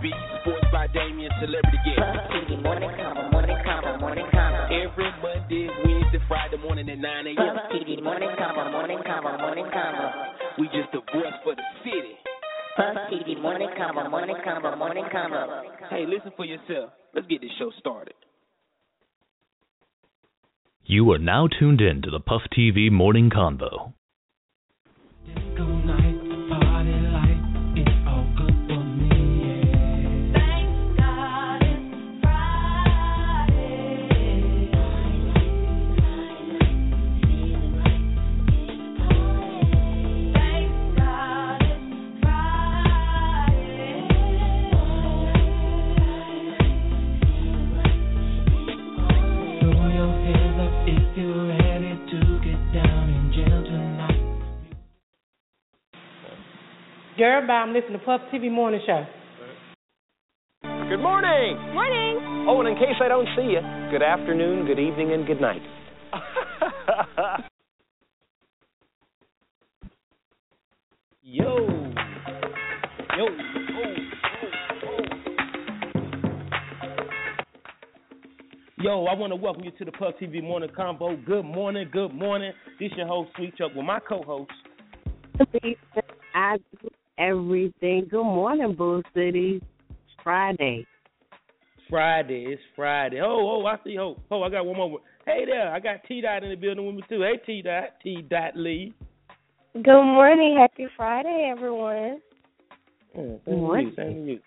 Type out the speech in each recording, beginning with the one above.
Chuck, The Beat, Sports by Damien, Celebrity Guest. Every Monday, Wednesday, Friday morning at 9 a.m. We just the voice for the city. Puff TV, morning convo, morning convo, morning convo. Hey, listen for yourself. Let's get this show started. You are now tuned in to the Puff TV Morning Convo. Disco night, Girl. I'm listening to Puff TV Morning Show. Good morning. Morning. Oh, and in case I don't see you, good afternoon, good evening, and good night. Yo. Yo. Oh, Yo, I want to welcome you to the Puff TV Morning Convo. Good morning, good morning. This is your host, Sweet Chuck, with my co-host. I do everything. Good morning, Bull City. It's Friday. Friday, it's Friday. Oh, oh, I see Hope. Oh, I got one more. Hey there, I got T Dot in the building with me too. Hey T Dot, T Dot Lee. Good morning. Happy Friday, everyone. Mm, Good same to you, morning. same to you,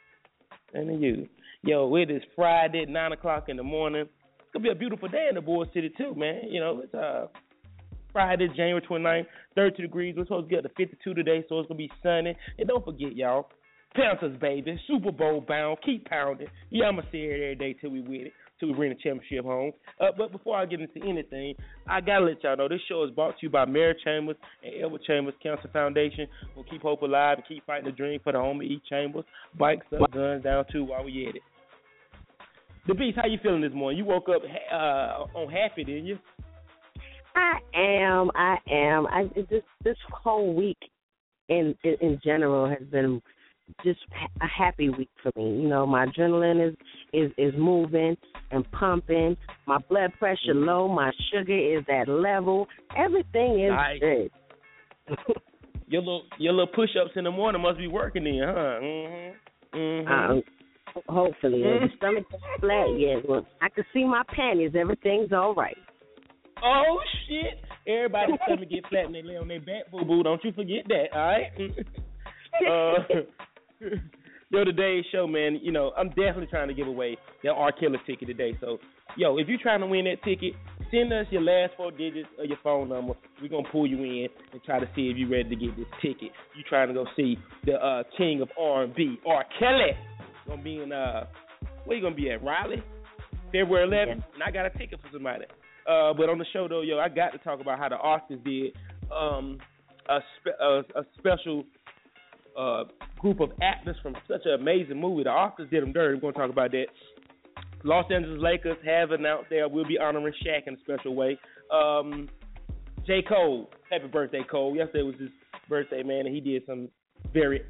same to you. Yo, it is Friday, nine o'clock in the morning. It's gonna be a beautiful day in the Bull City too, man. You know, it's uh Friday, January 29th, 32 degrees. We're supposed to get to 52 today, so it's gonna be sunny. And don't forget, y'all, Panthers, baby, Super Bowl bound. Keep pounding. Yeah, I'ma say it every day till we win it, till we bring the championship home. Uh, but before I get into anything, I gotta let y'all know this show is brought to you by Mary Chambers and Edward Chambers Cancer Foundation. We'll keep hope alive and keep fighting the dream for the home of E Chambers. Bikes up, guns down too while we at it. The Beast, how you feeling this morning? You woke up uh, on happy, didn't you? I am. I am. I it this this whole week in in, in general has been just a happy week for me. You know, my adrenaline is is is moving and pumping. My blood pressure low. My sugar is at level. Everything is Nice. good. Your little your little push ups in the morning must be working then, huh? Mm-hmm. Mm-hmm. um, hopefully, the stomach is flat yet. Well, I can see my panties. Everything's all right. Oh shit! Everybody's stomach get flat and they lay on their back, boo boo. Don't you forget that, all right? uh, yo, today's show, man. You know, I'm definitely trying to give away that R Kelly ticket today. So, yo, if you're trying to win that ticket, send us your last four digits of your phone number. We're gonna pull you in and try to see if you're ready to get this ticket. You trying to go see the uh, King of R&B, R Kelly. Gonna be in uh, where you gonna be at? Raleigh, February 11th. And I got a ticket for somebody. Uh, but on the show though, yo, I got to talk about how the Oscars did um, a, spe- a, a special uh, group of actors from such an amazing movie. The Oscars did them dirty. We're gonna talk about that. Los Angeles Lakers have announced they will be honoring Shaq in a special way. Um, J. Cole, happy birthday, Cole. Yesterday was his birthday, man, and he did some very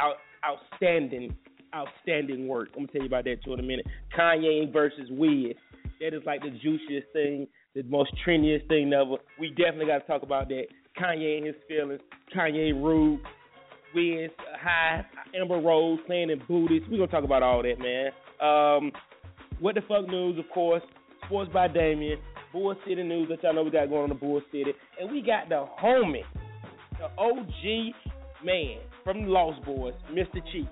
out, outstanding, outstanding work. I'm gonna tell you about that too in a minute. Kanye versus Wiz. That is like the juiciest thing, the most trendiest thing ever. We definitely got to talk about that. Kanye and his feelings. Kanye rude. Wiz high. Amber Rose playing in booties. We're gonna talk about all that, man. Um, what the fuck news, of course. Sports by Damien. Bull City news that y'all know we got going on the Bull City, and we got the homie, the OG man from the Lost Boyz, Mr. Cheeks,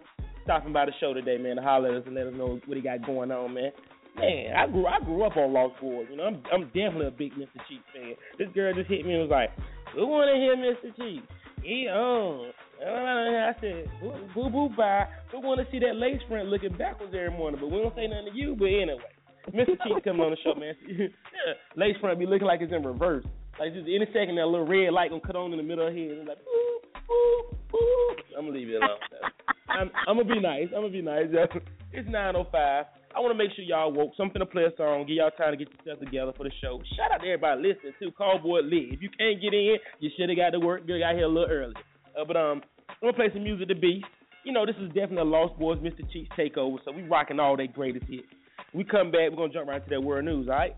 stopping by the show today, man, to holler at us and let us know what he got going on, man. Man, I grew I grew up on Lost Boyz. You know, I'm I'm definitely a big Mr. Cheeks fan. This girl just hit me and was like, "We want to hear Mr. Cheeks. He on I said, boo boo, bye. We want to see that lace front looking backwards every morning, but we don't say nothing to you. But anyway, Mr. Cheeks coming on the show, man. lace front be looking like it's in reverse. Like just any second, that little red light gonna cut on in the middle of. And like, boo, boo, boo. I'm gonna leave it alone. I'm, I'm gonna be nice. I'm gonna be nice. It's 9:05. I want to make sure y'all woke. So I'm finna play a song. Give y'all time to get yourself together for the show. Shout out to everybody listening too. Callboy Lee. If you can't get in, you should have got to work. You got here a little early. Uh, but um, I'm gonna play some music to Beast. You know, this is definitely a Lost Boyz Mr. Cheeks takeover. So we rocking all their greatest hits. We come back. We're gonna jump right into that world news. All right.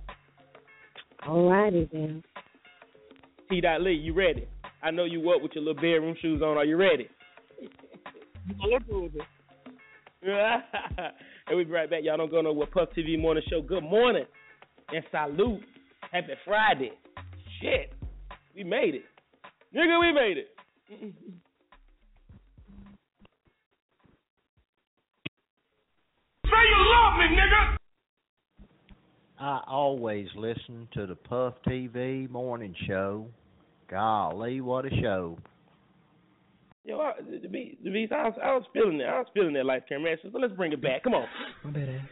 All righty then. T. Lee, you ready? I know you up with your little bedroom shoes on. Are you ready? and we'll be right back. Y'all don't go nowhere. Puff TV Morning Show. Good morning and salute. Happy Friday. Shit. We made it. Nigga, we made it. Say you love me, nigga. I always listen to the Puff TV morning show. Golly, what a show. Yo, I, the beat, the beat, I was, I was feeling that. I was feeling that life camera. So let's bring it back. Come on. My bad ass.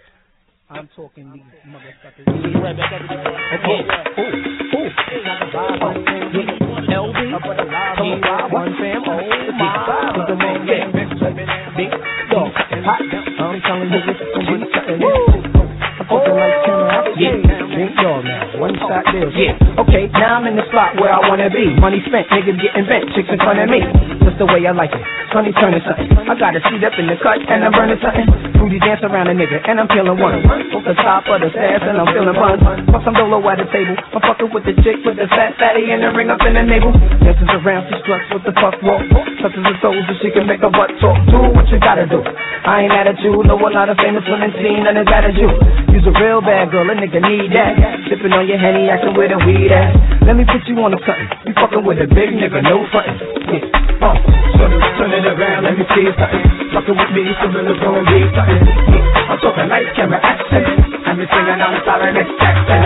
I'm talking these motherfuckers. Right back at the Okay. Ooh, ooh. LB, come on, one fam. Oh my, the man, yeah. Big dog, hot. I'm telling you, this is gonna be something. I'm fucking like camera. Yeah, big dog now. One shot deal. Yeah. Okay, now I'm in the spot where I wanna be. Money spent, niggas getting bent, chicks in front of me. Just the way I like it. Sunny turning something. I got a seat up in the cut and I'm burning something. Fruity dance around a nigga and I'm feeling one. Off the top of the stairs and I'm feeling fun. Fuck some dolo at the table. I'm fucking with the chick with the fat fatty and the ring up in the navel. Dances around, she struts with the fuck walk. Touches her toes so she can make her butt talk. Do what you gotta do. I ain't at you. Know a lot of famous women seen bad as you. You's a real bad girl, a nigga need that. Sipping on your henny, acting with a weed ass. Let me put you on a something. You fucking with a big nigga, no frontin'. Yeah. Oh, turn turn it around, let me see something. Fucking with me, so really gonna be something. Yeah. I'm talking lights, camera, action. I'm just singing on solid next Jackson.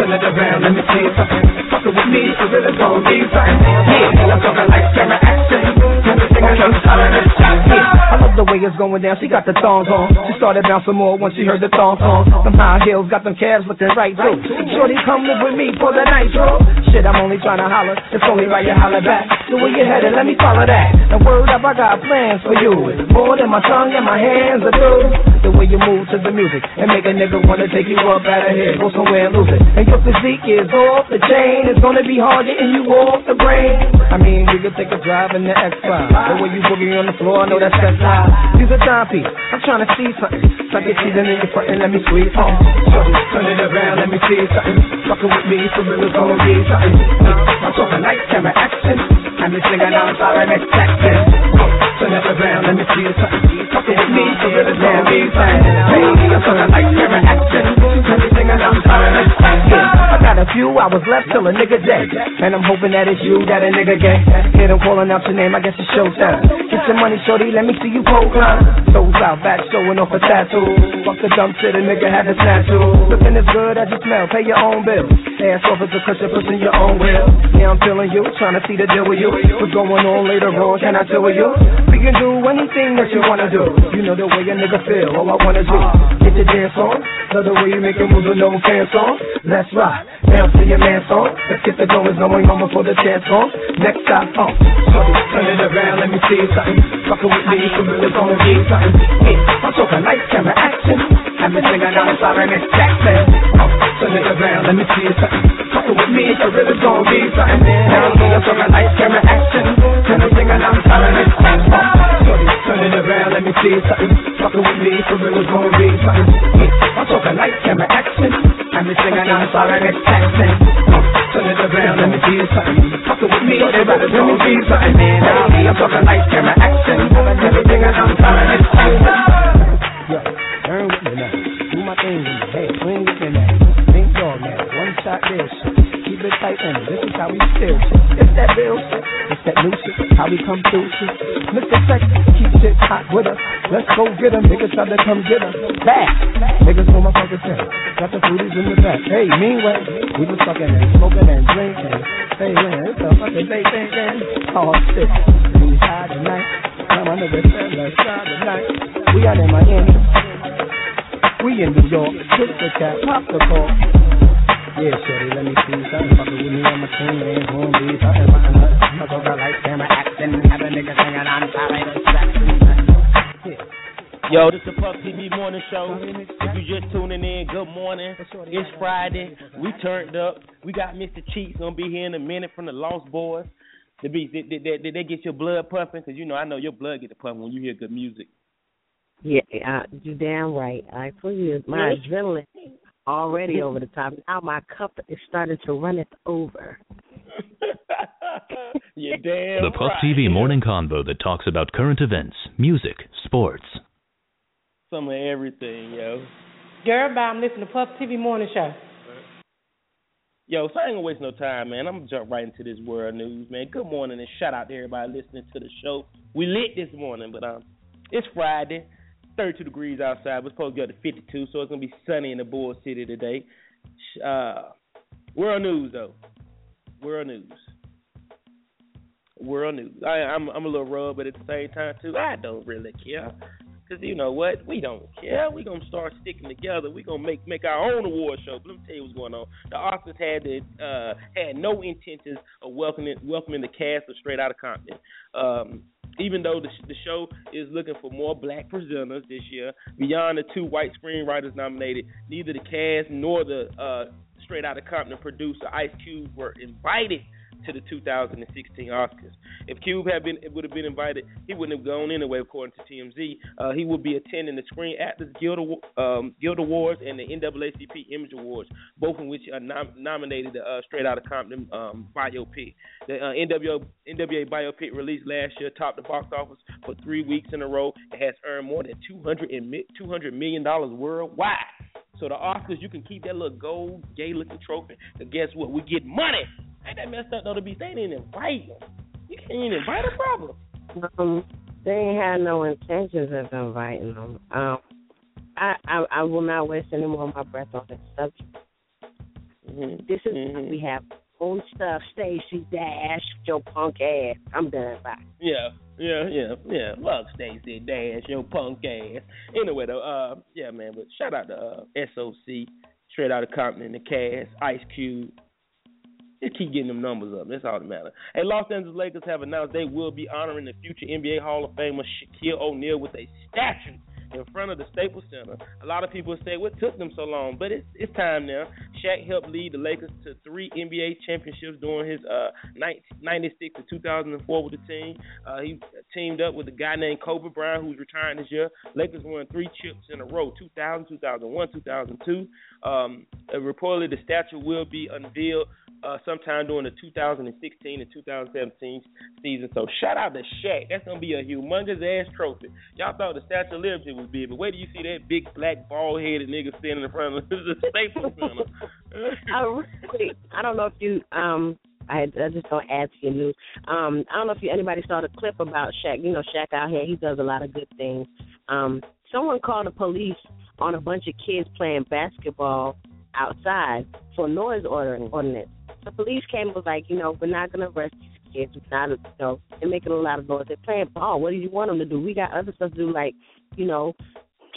Turn it around, let me see something. Fucking with me, so really gonna be something. Yeah, I'm talking lights, camera, action. I'm just singing on solid next Jackson. Love the way it's going down. She got the thongs on. She started bouncing more once she heard the thong song. Them high heels got them calves looking right through. Shorty, come live with me for the night, bro. Shit, I'm only trying to holler. It's only right you holler back. So where you headed? Let me follow that. And word up, I got plans for you. More than my tongue and my hands are through. The way you move to the music and make a nigga wanna take you up out of here, go somewhere and lose it. And your physique is off the chain. It's gonna be hard getting you off the brain. I mean, we could take a drive in the X5. The way you boogie on the floor, I know that's that high. Use a timepiece. I'm trying to see something. So I get season in your front and let me squeeze on. Shorty, turn it around, let me see something. Fucking with me, so really gonna be something. I'm talking lights, camera, action. I'm just singing on solid next Jackson. Turn it around, let me see something. Fucking with me, so really gonna be something. I'm talking lights, camera, action. On. I got a few hours left till a nigga dead. And I'm hoping that it's you that a nigga get. Hear them calling out your name, I guess it's showtime. Get your money, shorty, let me see you pole climb. Toes out, back showing off a tattoo. Fuck the dump shit, a nigga had a snatch Looking as good as you smell, pay your own bill. Ass off as a cushion, pushing your own will. Yeah, I'm feeling you, trying to see the deal with you. What's going on later on, can I with you? We can do anything that you wanna do. You know the way a nigga feel, all I wanna do. Get your dance on, love the way you make your moves with no pants on. Let's rock, bounce to your man song. Let's get the going, going on before the chance on. Next stop, oh. Shorty, turn it around, let me see something. Fucking with me, so really gonna be something. Yeah, I'm talking lights, camera, action. I've been singing on sorry, Miss Jackson. Oh, uh, turn it around, let me see something. Fucking with me, so really gonna be something. Now I'm talking lights, camera, action. Turn it singing on sorry, Miss Jackson. It around, let me see something. Fucking with me, so really gonna be something. Yeah, I'm talking lights, camera, action. Singing on sorry, Miss Jackson. Oh, turn it around, let me see something. Fucking with me, really gonna be something. Now I'm talking lights, camera, action. Everything I know, sorry, Miss Jackson. Yeah, turn with me now. Do my thing in your head, swing with me now. Think dog now, one shot deal shit. Keep it tight and this is how we feel shit. It's that real shit, it's that new shit, how we come through shit. Mr. Sex, keep shit hot with us. Let's go get 'em. Niggas try to come get us. Back. Niggas know my fucking thing. Got the foodies in the back. Hey, meanwhile, we was fucking and smoking and drinking. Hey, man, it's a fucking day thing, man. Oh, shit. We high tonight. Come on, niggas, let's try tonight. We out in Miami. We in New York. Kiss the cat, pop the cork. Yeah, shorty, let me see something. Fucking with me, I'm a king, man. Boom, be something. Fucking up. Fuck over lights, camera, action. Have a nigga singing on top of the section. Yo, this is the Puff TV morning show. If you just tuning in, good morning. It's Friday. We turned up. We got Mr. Cheeks gonna be here in a minute from the Lost Boyz. The beats, did, did, did, did they get your blood pumping? Cause you know I know your blood get to pumping when you hear good music. Yeah, uh, you're damn right. I told you my adrenaline already over the top. Now my cup is starting to run it over. You're damn The Puff right. TV morning convo that talks about current events, music, sports. Some of everything, yo. Girl, bye. I'm listening to Puff TV Morning Show. Yo, so I ain't gonna waste no time, man. I'm gonna jump right into this world news, man. Good morning and shout out to everybody listening to the show. We lit this morning, but um, it's Friday, 32 degrees outside. We're supposed to go to 52, so it's gonna be sunny in the Bull City today. Uh, world news though. World news. World news. I, I'm I'm a little rubbed, but at the same time too, I don't really care. Cause you know what? We don't care. We gonna start sticking together. We gonna make make our own award show. But let me tell you what's going on. The Oscars had the, uh had no intentions of welcoming welcoming the cast of Straight Outta Compton. Um, even though the, the show is looking for more black presenters this year, beyond the two white screenwriters nominated, neither the cast nor the uh, Straight Outta Compton producer Ice Cube were invited to the 2016 Oscars. If Cube had been would have been invited, he wouldn't have gone anyway, according to TMZ. Uh, he would be attending the Screen Actors Guild, um, Guild Awards and the NAACP Image Awards, both of which are nom- nominated uh, Straight Outta Compton um, biopic. The uh, NWO, NWA biopic released last year topped the box office for three weeks in a row. It has earned more than 200 and mi- 200 million dollars worldwide. So the Oscars, you can keep that little gold, gay-looking trophy. And guess what? We get money. Ain't that messed up though? To be they didn't invite them. You can't even invite a problem. Um, they ain't had no intentions of inviting them. Um, I, I I will not waste any more of my breath on this subject. Mm-hmm. This is what we have own stuff. Stacey Dash, your punk ass. I'm done. Bye. Yeah, yeah, yeah, yeah. Fuck Stacey Dash, your punk ass. Anyway though, uh, yeah, man. But shout out to uh, SOC, Straight out of Compton, the cast, Ice Cube. Just keep getting them numbers up. That's all that matters. Hey, Los Angeles Lakers have announced they will be honoring the future NBA Hall of Famer Shaquille O'Neal with a statue in front of the Staples Center. A lot of people say, what took them so long? But it's it's time now. Shaq helped lead the Lakers to three NBA championships during his uh 96 to 2004 with the team. Uh, he teamed up with a guy named Kobe Bryant, who's retiring this year. Lakers won three chips in a row: 2000, 2001, 2002. Um, reportedly, the statue will be unveiled uh, sometime during the 2016 and 2017 season. So shout out to Shaq. That's gonna be a humongous ass trophy. Y'all thought the Statue of Liberty was big, but wait till you see that big black bald headed nigga standing in front of the Staples Center. I really, I don't know if you um I, I just don't add to your news. Um, I don't know if you, anybody saw the clip about Shaq. You know, Shaq out here, he does a lot of good things. Um, someone called the police on a bunch of kids playing basketball outside for noise ordering ordinance. The police came and was like, you know, we're not gonna arrest these kids. We're not, you know, they're making a lot of noise. They're playing ball. What do you want them to do? We got other stuff to do, like, you know,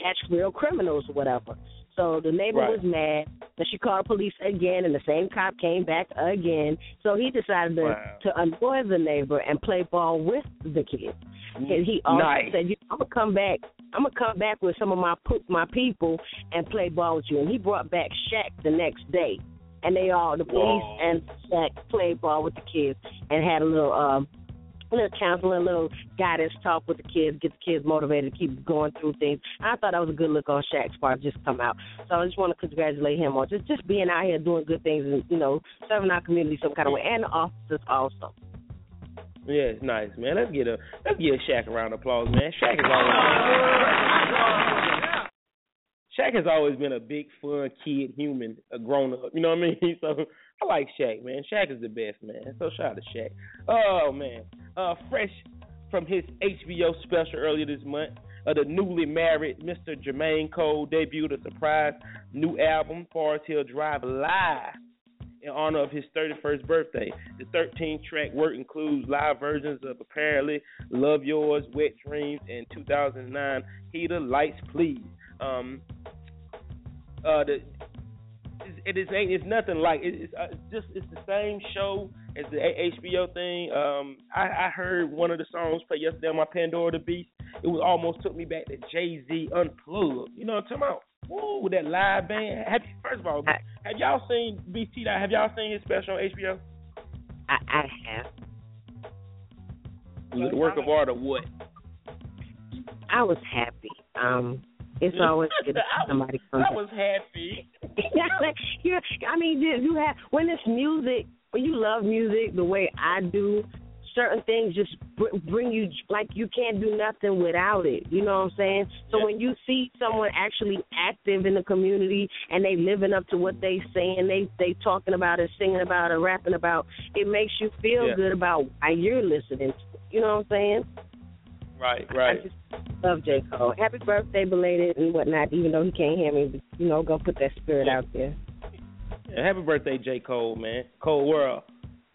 catch real criminals or whatever. So the neighbor Right. was mad. Then she called police again, and the same cop came back again. So he decided to, Wow. to annoy the neighbor and play ball with the kids. And he also Nice. said, you, "I'm gonna come back. I'm gonna come back with some of my my people and play ball with you." And he brought back Shaq the next day, and they all the police Whoa. and Shaq played ball with the kids and had a little um a little counseling, a little guidance talk with the kids, get the kids motivated to keep going through things. I thought that was a good look on Shaq's part, just come out. So I just want to congratulate him on just just being out here doing good things and you know serving our community some kind of way, and the officers also. Yeah, it's nice, man. Let's get a let's give Shaq a round of applause, man. Shaq has always Shaq has always been a big fun kid, human, a grown up. You know what I mean? So I like Shaq, man. Shaq is the best, man. So shout out to Shaq. Oh man, uh, fresh from his HBO special earlier this month. Uh, the newly married Mr. Jermaine Cole debuted a surprise new album, Forest Hill Drive Live, in honor of his 31st birthday. The 13 track work includes live versions of Apparently, Love Yourz, Wet Dreamz, and 2009 Heater Lights Please. Um, uh, the, it is ain't it's nothing like it, it's uh, just it's the same show as the HBO thing. Um, I, I heard one of the songs play yesterday on my Pandora the Beast. It was almost took me back to Jay Z Unplugged. You know what I'm talking about? Woo, that live band. Have you, first of all, have y'all seen BT? Have y'all seen his special on HBO? I, I have. Was a work of art or what? I was happy. Um, it's always good to see somebody come. I was happy. yeah, I mean, you have when it's music, when you love music the way I do, certain things just br- bring you like you can't do nothing without it. You know what I'm saying? So Yeah. when you see someone actually active in the community and they living up to what they saying, they they talking about it, singing about it, rapping about, it it makes you feel Yeah. good about why you're listening. You know what I'm saying? Right, right. I just love J. Cole. Happy birthday, belated and whatnot. Even though he can't hear me, but, you know, go put that spirit out there. Yeah, happy birthday, J. Cole, man. Cole World.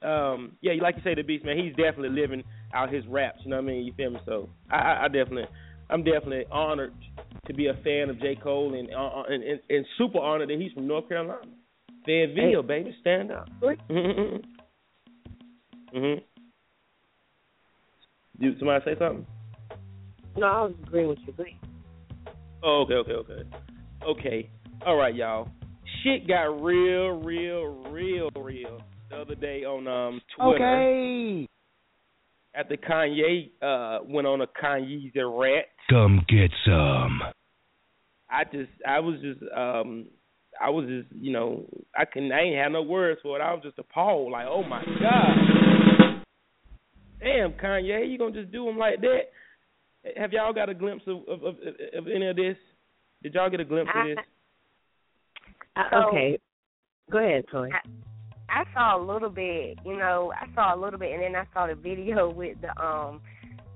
Um, yeah, you like you say the beast, man. He's definitely living out his raps. You know what I mean? You feel me? So I, I, I definitely, I'm definitely honored to be a fan of J. Cole, and uh, and, and, and super honored that he's from North Carolina. Fayetteville, baby, stand up. Mhm. Mhm. Do somebody say something? No, I was agreeing with you. Go ahead. Oh, okay, okay, okay. Okay. All right, y'all. Shit got real, real, real, real the other day on um Twitter Okay. after Kanye uh went on a Kanye's a rat. Come get some. I just I was just um I was just you know I can I ain't have no words for it. I was just appalled like oh my god. Damn Kanye, you gonna just do him like that? Have y'all got a glimpse of of, of, of any of this? Did y'all get a glimpse of this? Uh, So- okay. Go ahead, Toy. I saw a little bit, you know, I saw a little bit, and then I saw the video with the um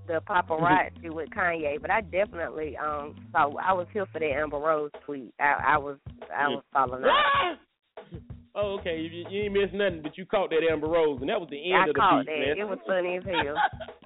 the paparazzi with Kanye. But I definitely um saw. I was here for that Amber Rose tweet. I, I was I was following that. Oh, okay. You, you ain't missed nothing, but you caught that Amber Rose, and that was the end I of the caught beat, that. man. It was funny as hell.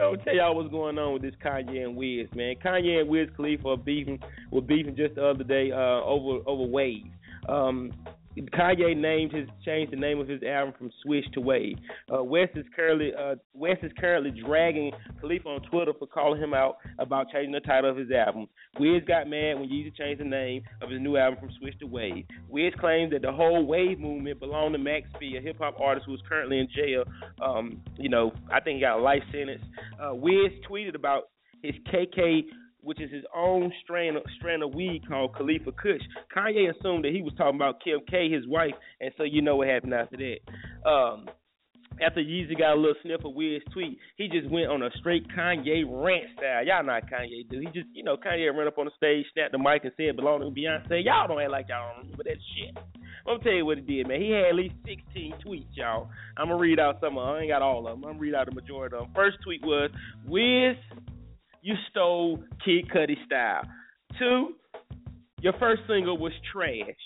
I'll tell y'all what's going on with this Kanye and Wiz, man. Kanye and Wiz Khalifa are beefing were beefing just the other day uh, over over Wave. Um, Kanye named his changed the name of his album from Swish to Wave. Uh, West is currently uh, West is currently dragging Khalif on Twitter for calling him out about changing the title of his album. Wiz got mad when Yeezy changed the name of his new album from Swish to Wave. Wiz claims that the whole Wave movement belonged to Max B, a hip hop artist who is currently in jail. Um, you know, I think he got a life sentence. Uh, Wiz tweeted about his KK, which is his own strain of, strain of weed called Khalifa Kush. Kanye assumed that he was talking about Kim K, his wife, and so you know what happened after that. Um, after Yeezy got a little sniff of Wiz tweet, he just went on a straight Kanye rant style. Y'all how Kanye do. He just, you know, Kanye ran up on the stage, snapped the mic, and said, "Belong to Beyonce." Y'all don't act like y'all don't remember that shit. I'm gonna tell you what he did, man. He had at least 16 tweets, y'all. I'm gonna read out some of them. I ain't got all of them. I'm gonna read out the majority of them. First tweet was, "Wiz, you stole Kid Cudi style." Two, your first single was trash.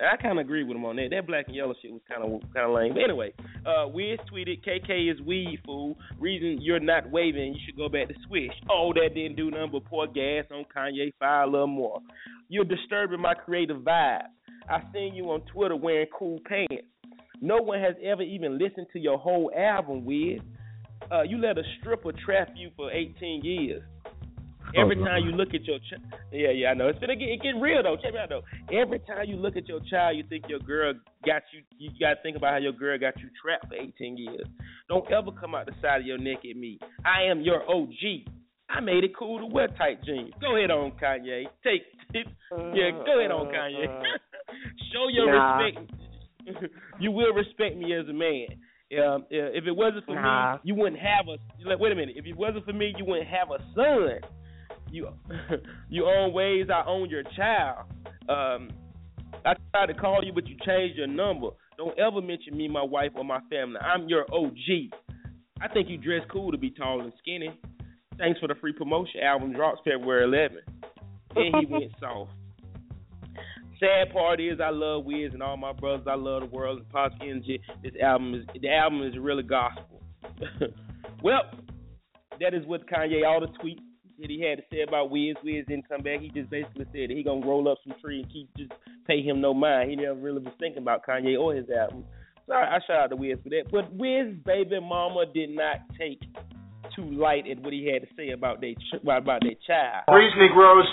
I kind of agree with him on that. That black and yellow shit was kind of kind of lame. But anyway, uh, Wiz tweeted, "KK is weed fool. Reason you're not waving, you should go back to Swish. Oh, that didn't do nothing but pour gas on Kanye. Fire a little more. You're disturbing my creative vibe. I seen you on Twitter wearing cool pants. No one has ever even listened to your whole album, Wiz. Uh, you let a stripper trap you for 18 years. Every Oh, time you look at your ch- yeah yeah I know it's gonna get it get real though. Check me out though. Every time you look at your child, you think your girl got you. You gotta think about how your girl got you trapped for 18 years. Don't ever come out the side of your neck at me. I am your OG. I made it cool to wear tight jeans. Go ahead on Kanye. Take yeah. Go ahead on Kanye. Show your Nah. respect. you will respect me as a man. Um, if it wasn't for Nah. me, you wouldn't have a. Like, wait a minute. If it wasn't for me, you wouldn't have a son. You you own ways. I own your child. Um, I tried to call you, but you changed your number. Don't ever mention me, my wife, or my family. I'm your OG. I think you dress cool to be tall and skinny. Thanks for the free promotion. Album drops February 11th. And he went soft. Sad part is I love Wiz and all my brothers. I love the world and positive energy. This album is the album is really gospel. well, that is what Kanye all the tweets that he had to say about Wiz. Wiz didn't come back. He just basically said he gonna roll up some tree and keep just pay him no mind. He never really was thinking about Kanye or his album. So I, I shout out to Wiz for that. But Wiz baby mama did not take too light at what he had to say about their about, about their child. Freeze Negroes.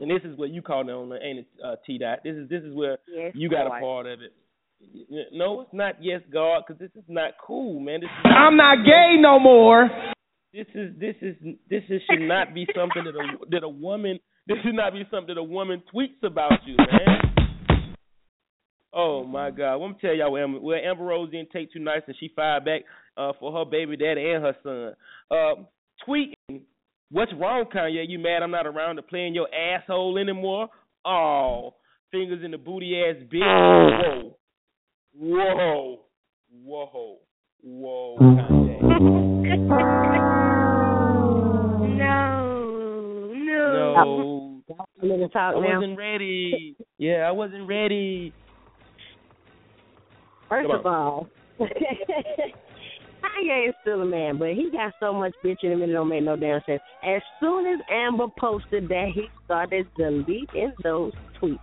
And this is what you call it on the ain't it uh, T dot. This is this is where Yes, you got God. a part of it. No, it's not yes God because this is not cool, man. This is I'm not gay no more. this is this is this is should not be something that a that a woman this should not be something that a woman tweets about you, man. Oh my God! Let me tell y'all where Amber, where Amber Rose didn't take too nice and she fired back uh, for her baby daddy and her son. Uh, tweeting, what's wrong, Kanye? You mad I'm not around to play in your asshole anymore? Oh, fingers in the booty ass bitch. Whoa, whoa, whoa, whoa, Kanye. No, no. No, I'm in the talk I wasn't ready. Yeah, I wasn't ready. First of all, Kanye is still a man, but he got so much bitch in him it don't make no damn sense. As soon as Amber posted that, he started deleting those tweets,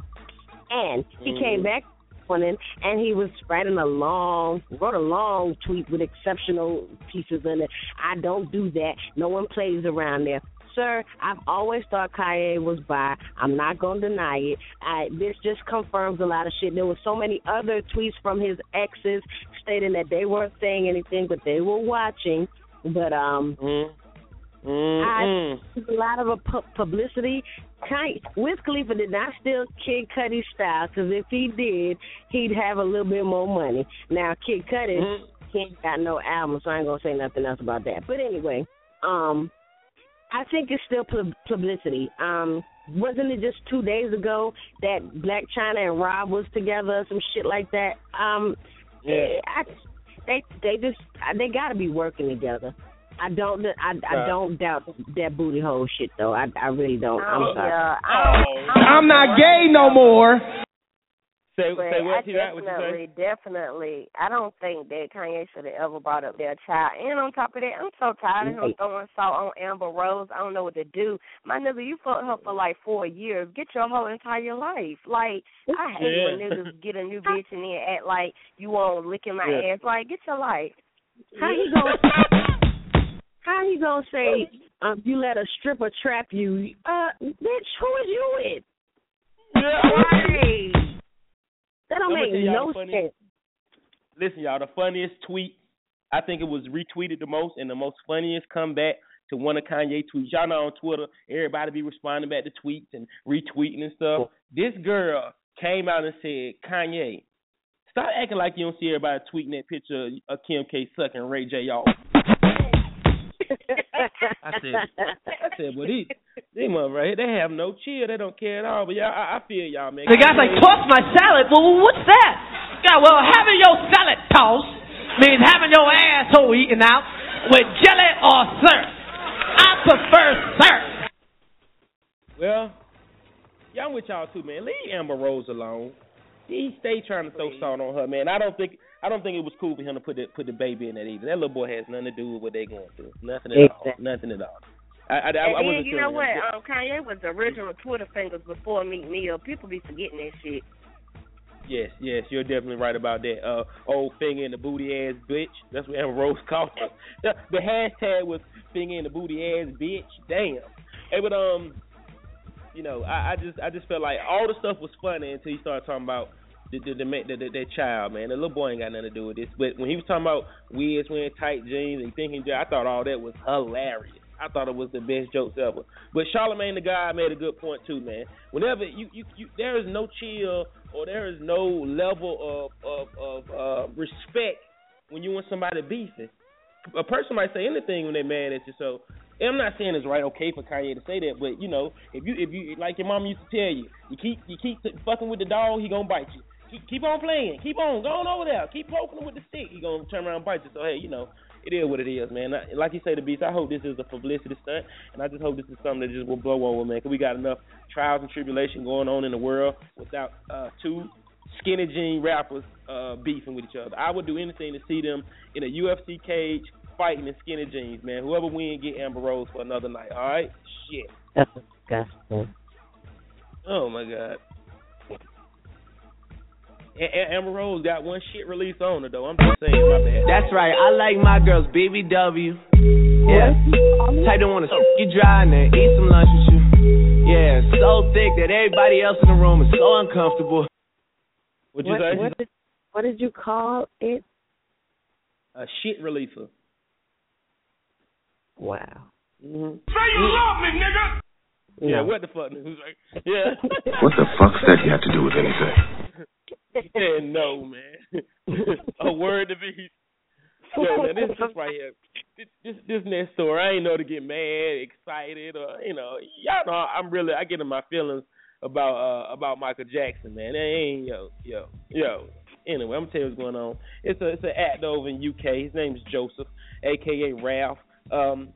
and he Mm. came back morning and he was writing a long, wrote a long tweet with exceptional pieces in it. I don't do that. No one plays around there. Sir, I've always thought Kanye was bi. I'm not gonna deny it. I, this just confirms a lot of shit. There were so many other tweets from his exes stating that they weren't saying anything, but they were watching. But um, Mm. Mm-mm. there's a lot of a pu- publicity. Kanye, Wiz Khalifa did not steal Kid Cudi's style because if he did, he'd have a little bit more money. Now Kid Cudi, Mhm. he ain't got no album, so I ain't gonna say nothing else about that. But anyway, um, I think it's still pub- publicity. Um, wasn't it just two days ago that Blac Chyna and Rob was together, some shit like that? Um, Yeah. I, they they just uh, they got to be working together. I don't I, I Right. don't doubt that booty hole shit though. I I really don't. I'm Oh, sorry. yeah. I don't- I don't I'm not gay no more. Say But say I what? T. What you definitely, say? definitely, I don't think that Kanye should have ever brought up their child. And on top of that, I'm so tired of him Right. throwing salt on Amber Rose. I don't know what to do. My nigga, you fucked her for like four years. Get your whole entire life. Like, I hate when niggas get a new bitch and then act like you want licking my Yeah. ass. Like, get your life. How he gonna How he gonna say um, you let a stripper trap you? Uh, bitch, who is you with? Right. That don't make no sense. Listen, y'all, the funniest tweet, I think it was retweeted the most, and the most funniest comeback to one of Kanye tweets. Y'all know on Twitter, everybody be responding back to tweets and retweeting and stuff. This girl came out and said, Kanye, stop acting like you don't see everybody tweeting that picture of Kim K sucking Ray J off. I said, I said, well, these, these mother right here, they have no chill. They don't care at all. But y'all, I, I feel y'all, man. The guy's like, toss my salad. Well, what's that? Yeah, well, having your salad tossed means having your asshole eaten out with jelly or syrup. I prefer syrup. Well, yeah, I'm with y'all too, man. Leave Amber Rose alone. He stay trying to throw salt on her, man. I don't think I don't think it was cool for him to put the put the baby in that either. That little boy has nothing to do with what they're going through. Nothing at all. Nothing at all. I, I, I, and I then, wasn't you know what? Um, Kanye was the original Twitter fingers before Meek Mill. People be forgetting that shit. Yes, yes, you're definitely right about that. Uh, old finger in the booty ass bitch. That's what Amber Rose called her. The, the hashtag was finger in the booty ass bitch. Damn. Hey, but um, you know, I, I just I just felt like all the stuff was funny until you started talking about the the the, the, the child, man. The little boy ain't got nothing to do with this. But when he was talking about Wiz wearing tight jeans and thinking, I thought all that was hilarious. I thought it was the best jokes ever. But Charlamagne the guy made a good point too, man. Whenever you you, you there is no chill or there is no level of of, of uh, respect when you and somebody beefing. A person might say anything when they're mad at you. So and I'm not saying it's right okay for Kanye to say that, but you know, if you if you like your mom used to tell you, you keep you keep fucking with the dog, he gonna bite you. Keep, keep on playing, keep on going over there, keep poking him with the stick. He gonna turn around and bite you. So hey, you know, it is what it is, man. Like you say, the beast. I hope this is a publicity stunt, and I just hope this is something that just will blow over, man. Cause we got enough trials and tribulation going on in the world without uh, two skinny jean rappers uh, beefing with each other. I would do anything to see them in a UFC cage fighting in skinny jeans, man. Whoever wins get Amber Rose for another night. All right, shit. That's disgusting. Oh my god. A- Amber Rose got one shit release on her though. I'm just saying, my bad. That's right. I like my girls BBW. Yeah. Type don't wanna you dry and then eat some lunch with you. Yeah, so thick that everybody else in the room is so uncomfortable. What'd you what, say? What did, what did you call it? A shit releaser. Wow. Mm-hmm. Say you love me, nigga. Yeah, what the fuck? Who's like, yeah. What the fuck's that you have to do with anything? Yeah, no, man. a word to be. Yo, man, this is right here. This, this this next story, I ain't know to get mad, excited, or you know, y'all know I'm really I get in my feelings about uh about Michael Jackson, man. They ain't yo yo yo. Anyway, I'm gonna tell you what's going on. It's a it's an actor over in UK. His name is Joseph, aka Ralph. Um,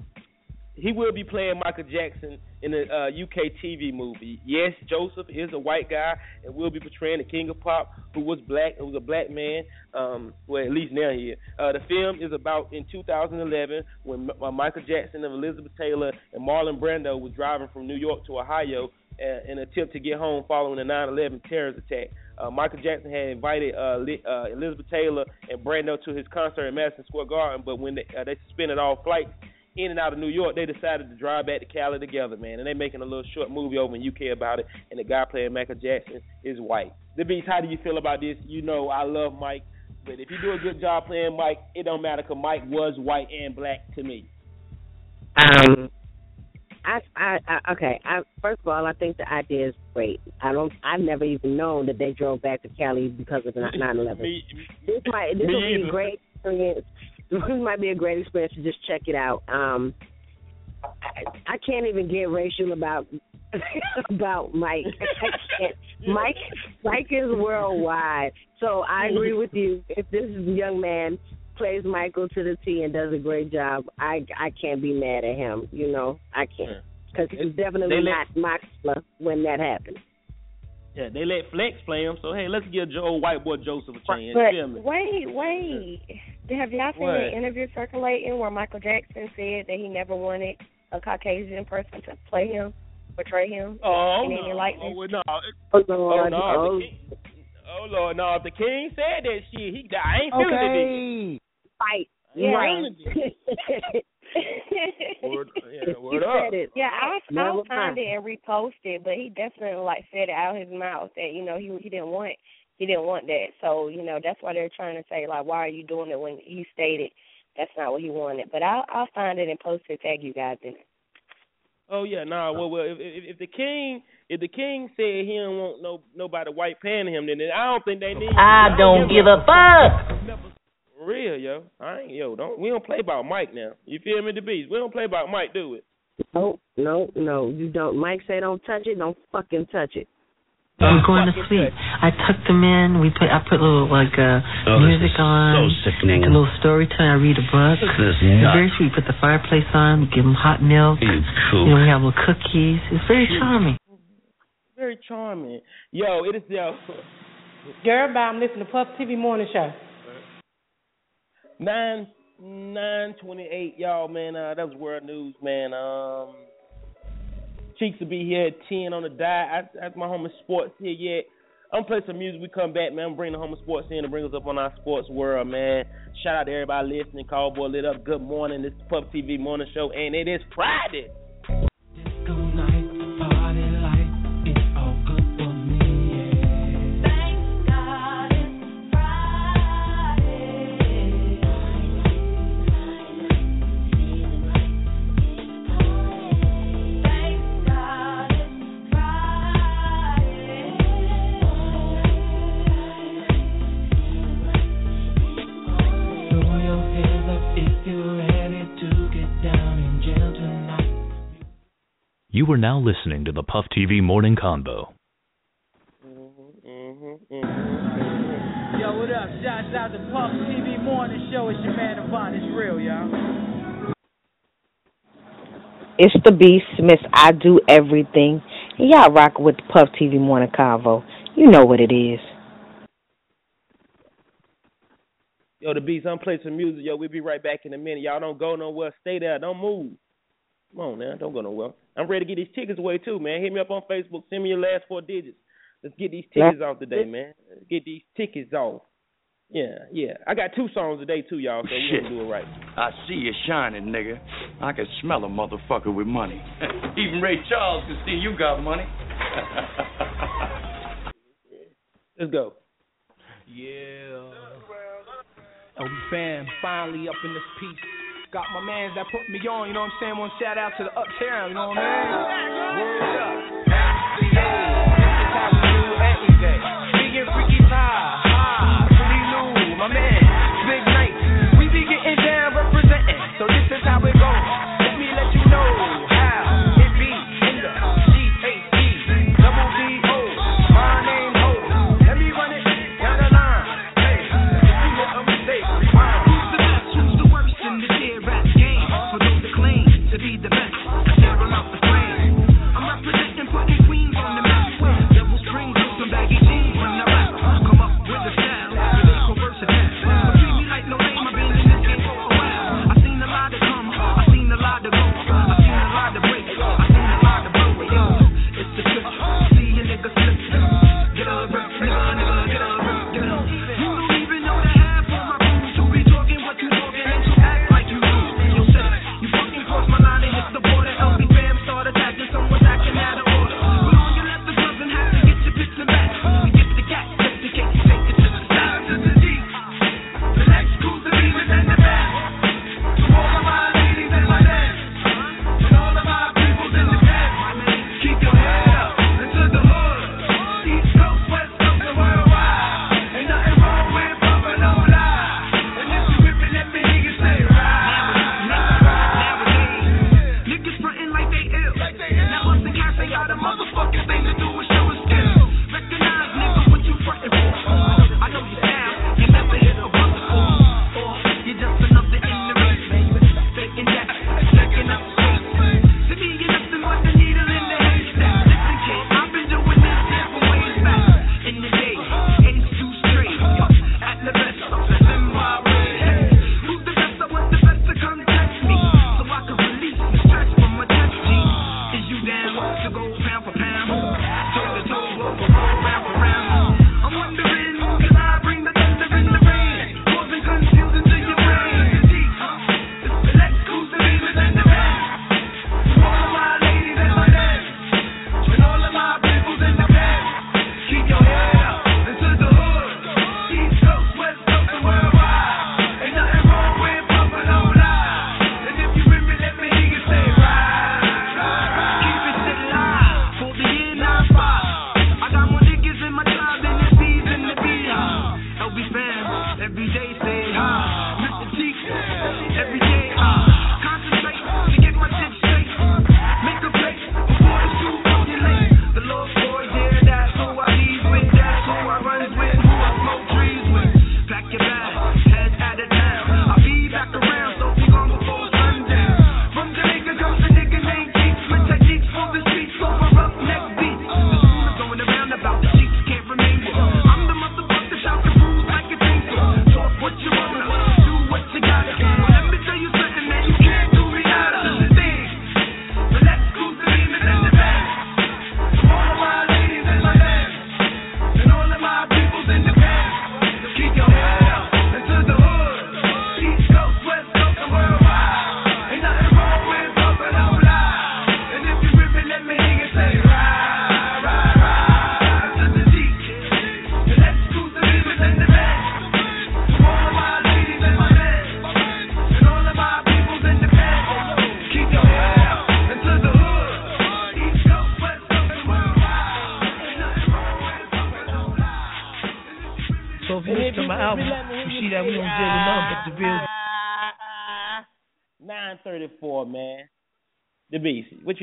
he will be playing Michael Jackson in a uh, UK TV movie. Yes, Joseph is a white guy and will be portraying the king of pop, who was black. Who was a black man. Um, well, at least now he is. Uh, the film is about in 2011 when uh, Michael Jackson and Elizabeth Taylor and Marlon Brando was driving from New York to Ohio uh, in an attempt to get home following the 9/11 terrorist attack. Uh, Michael Jackson had invited uh, uh, Elizabeth Taylor and Brando to his concert in Madison Square Garden, but when they, uh, they suspended all flights in and out of New York, they decided to drive back to Cali together, man. And they're making a little short movie over in UK about it. And the guy playing Michael Jackson is white. The Beast, how do you feel about this? You know I love Mike, but if you do a good job playing Mike, it don't matter because Mike was white and black to me. Um, I, I, I, okay. I first of all, I think the idea is great. I don't. I've never even known that they drove back to Cali because of the 9/11. me, This might. This me will be either. a great experience. This might be a great experience to just check it out. Um, I, I can't even get racial about about Mike. Mike, Mike is worldwide. So I agree with you. If this young man plays Michael to the T and does a great job, I I can't be mad at him. You know, I can't because he's definitely not my color when that happened. Yeah, they let Flex play him, so hey, let's give Joe white boy Joseph a chance. But wait, wait. Have y'all seen What? an interview circulating where Michael Jackson said that he never wanted a Caucasian person to play him, portray him Oh, oh in no, any likeness? Oh, oh, no, Oh oh Lord, no, oh, the king, oh Lord, no, if the king said that shit, he I ain't feeling it. Fight. Yeah. Yeah. Word, yeah, word up. it. Yeah, I'll, Never I'll find it and repost it, but he definitely like said it out of his mouth that you know he he didn't want he didn't want that. So you know that's why they're trying to say like why are you doing it when he stated that's not what he wanted. But I'll I'll find it and post it, tag you guys in it. Oh yeah, nah. Well, well, if, if if the king if the king said he don't want no nobody white paying him, then I don't think they need. I don't give a fuck. Real yo, I ain't yo. Don't we don't play about Mike now. You feel me, the beast? We don't play about Mike, do it. No, no, no. You don't. Mike say don't touch it. Don't fucking touch it. I'm going to sleep. I tucked them in. We put I put a little like uh Oh, this music is on. so sickening. A little story time. I read a book. This It's nut. very sweet. Put the fireplace on. We Give them hot milk. You You know, we have little cookies. It's very charming. Very charming. Yo, it is yo. Girl, bye. I'm listening to Puff TV Morning Show. Nine nine twenty eight, y'all man. Uh, that was world news, man. Um, Cheeks will be here at ten on the. I, that's my home of sports here yet. I'm gonna play some music. We come back, man. I'm bringing the home of sports in to bring us up on our sports world, man. Shout out to everybody listening. Cowboy lit up. Good morning. This is Puff TV morning show, and it is Friday. You are now listening to the Puff TV Morning Convo. Mhm, mhm, mhm. Yo, what up? Shouts out to Puff TV Morning Show. It's your man Devon. It's real, y'all. It's the Beast, Miss. I do everything. Y'all rock with the Puff TV Morning Convo. You know what it is. Yo, the Beast, I'm playing some music. Yo, we'll be right back in a minute. Y'all don't go nowhere. Stay there. Don't move. Come on now. Don't go nowhere. I'm ready to get these tickets away too, man. Hit me up on Facebook. Send me your last four digits. Let's get these tickets off today, man. Let's get these tickets off. Yeah, yeah. I got two songs today too, y'all. So we gonna do it right. I see you shining, nigga. I can smell a motherfucker with money. Even Ray Charles can see you got money. Let's go. Yeah. Oh, fam, finally up in this piece. Got my mans that put me on, you know what I'm saying? One shout out to the uptown, you know what I mean? Word up.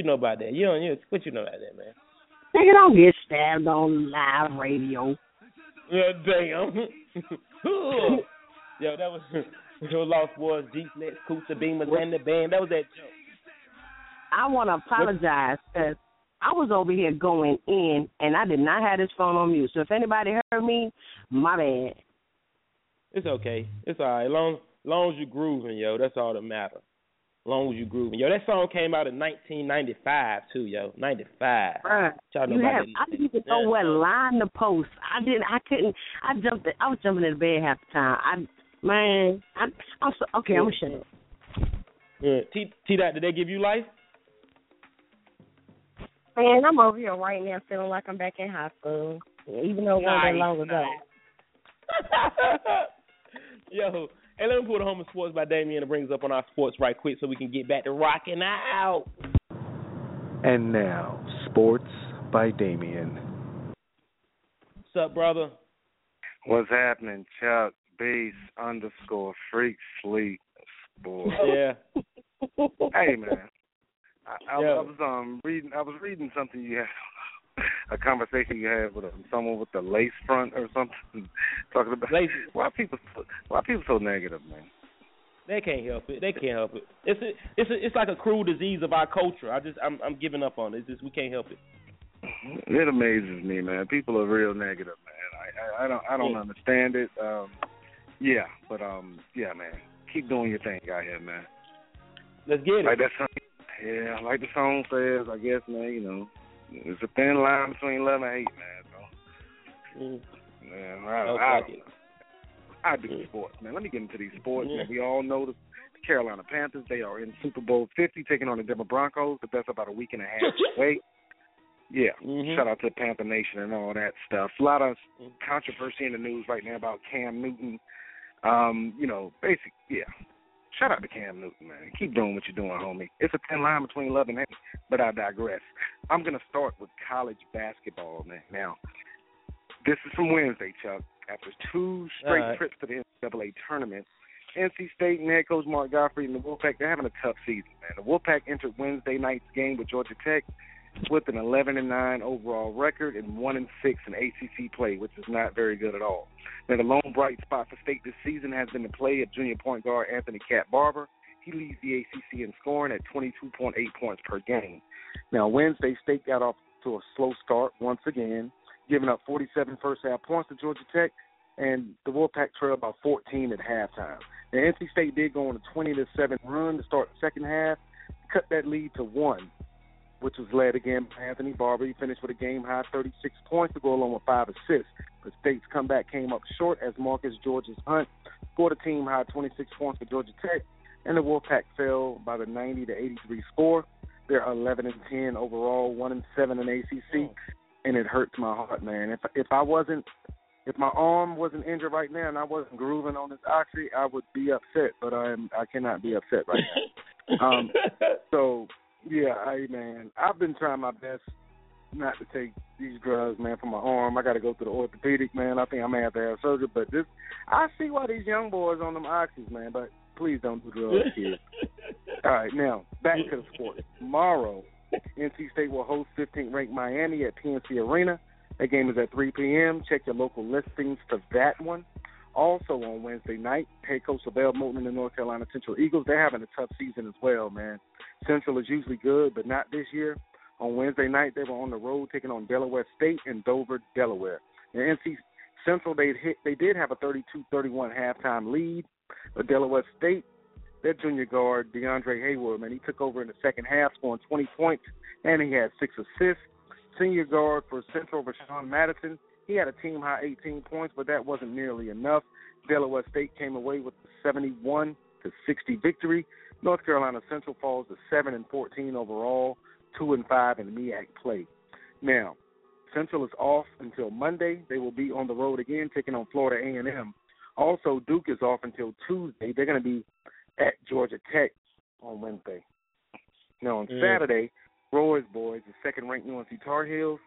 you know about that? You don't you what you know about that, man? Nigga, don't get stabbed on live radio. Yeah, damn. Yo, that was your Lost Boyz, Deep Next, Beamers, and the Band. That was that joke. I want to apologize because I was over here going in and I did not have this phone on mute. So if anybody heard me, my bad. It's okay. It's all right. Long long as you're grooving, yo, that's all that matters. Long as you grooving, yo. That song came out in 1995 too, yo. 95. Bruh, Y'all know you have. I didn't even know what line to post. I didn't. I couldn't. I jumped. I was jumping in the bed half the time. I man. I, I'm so, okay. I'm gonna shut up. Yeah. T T dot, did they give you life? Man, I'm over here right now feeling like I'm back in high school, even though it wasn't that Nice, long ago. Yo, hey, let me pull the home of sports by Damien and bring us up on our sports right quick so we can get back to rocking out. And now, sports by Damien. What's up, brother? What's happening, Chuck? Beast underscore freak sleep boy. Yeah. hey man, I, I, Yeah. I was um reading. I was reading something you had, a conversation you had with um, someone with the lace front or something, talking about lace. why people why people so negative, man. They can't help it. They can't help it. It's a, it's a, it's like a cruel disease of our culture. I just I'm I'm giving up on it. It's just we can't help it. It amazes me, man. People are real negative, man. I I, I don't I don't Yeah. understand it. Um, yeah, but um, yeah, man. Keep doing your thing out here, man. Let's get it. Like that song, yeah, like the song says, I guess, man. You know, it's a thin line between love and hate, man. So, Mm. man, I, Oh, I, it. I do sports, man. Let me get into these sports. Man. We all know the Carolina Panthers. They are in Super Bowl 50, taking on the Denver Broncos. But that's about a week and a half away. Yeah, Mhm. shout out to the Panther Nation and all that stuff. A lot of controversy in the news right now about Cam Newton. Um, you know, basic, yeah. Shout out to Cam Newton, man. Keep doing what you're doing, homie. It's a thin line between love and hate, but I digress. I'm gonna start with college basketball, man. Now, this is from Wednesday, Chuck. After two straight right. trips to the NCAA tournament, NC State and head coach Mark Gottfried and the Wolfpack, they're having a tough season, man. The Wolfpack entered Wednesday night's game with Georgia Tech with an 11 and 9 overall record and 1 and 6 in ACC play, which is not very good at all. Now, the lone bright spot for State this season has been the play of junior point guard Anthony Cat Barber. He leads the ACC in scoring at 22.8 points per game. Now, Wednesday, State got off to a slow start once again, giving up 47 first half points to Georgia Tech, and the Wolfpack trailed by 14 at halftime. Now, NC State did go on a 20 to 7 run to start the second half, cut that lead to one, which was led again by Anthony Barber. He finished with a game high 36 points to go along with five assists. But State's comeback came up short as Marcus George's Hunt scored a team high 26 points for Georgia Tech, and the Wolfpack fell by the 90 to 83 score. They're 11 and 10 overall, one and seven in ACC, and it hurts my heart, man. If if I wasn't if my arm wasn't injured right now and I wasn't grooving on this oxy, I would be upset. But I'm I cannot be upset right now. um, so yeah, I man, I've been trying my best not to take these drugs, man, for my arm. I got to go to the orthopedic, man. I think I may have to have surgery. But this, I see why these young boys on them oxys, man. But please don't do drugs, kids. All right, now back to the sport. Tomorrow, NC State will host 15th ranked Miami at PNC Arena. That game is at 3 p.m. Check your local listings for that one. Also on Wednesday night, head coach LeVelle Moton and the North Carolina Central Eagles, they're having a tough season as well, man. Central is usually good, but not this year. On Wednesday night, they were on the road taking on Delaware State in Dover, Delaware. The NC Central, they hit, they did have a 32-31 halftime lead, but Delaware State, their junior guard DeAndre Hayward, man, he took over in the second half, scoring 20 points, and he had six assists. Senior guard for Central, Rashawn Madison, he had a team high 18 points, but that wasn't nearly enough. Delaware State came away with a 71 to 60 victory. North Carolina Central falls to 7 and 14 overall, 2 and 5 in the MEAC play. Now, Central is off until Monday. They will be on the road again, taking on Florida A&M. Also, Duke is off until Tuesday. They're going to be at Georgia Tech on Wednesday. Now, on Mm. Saturday, Roy's boys, the second-ranked UNC Tar Heels,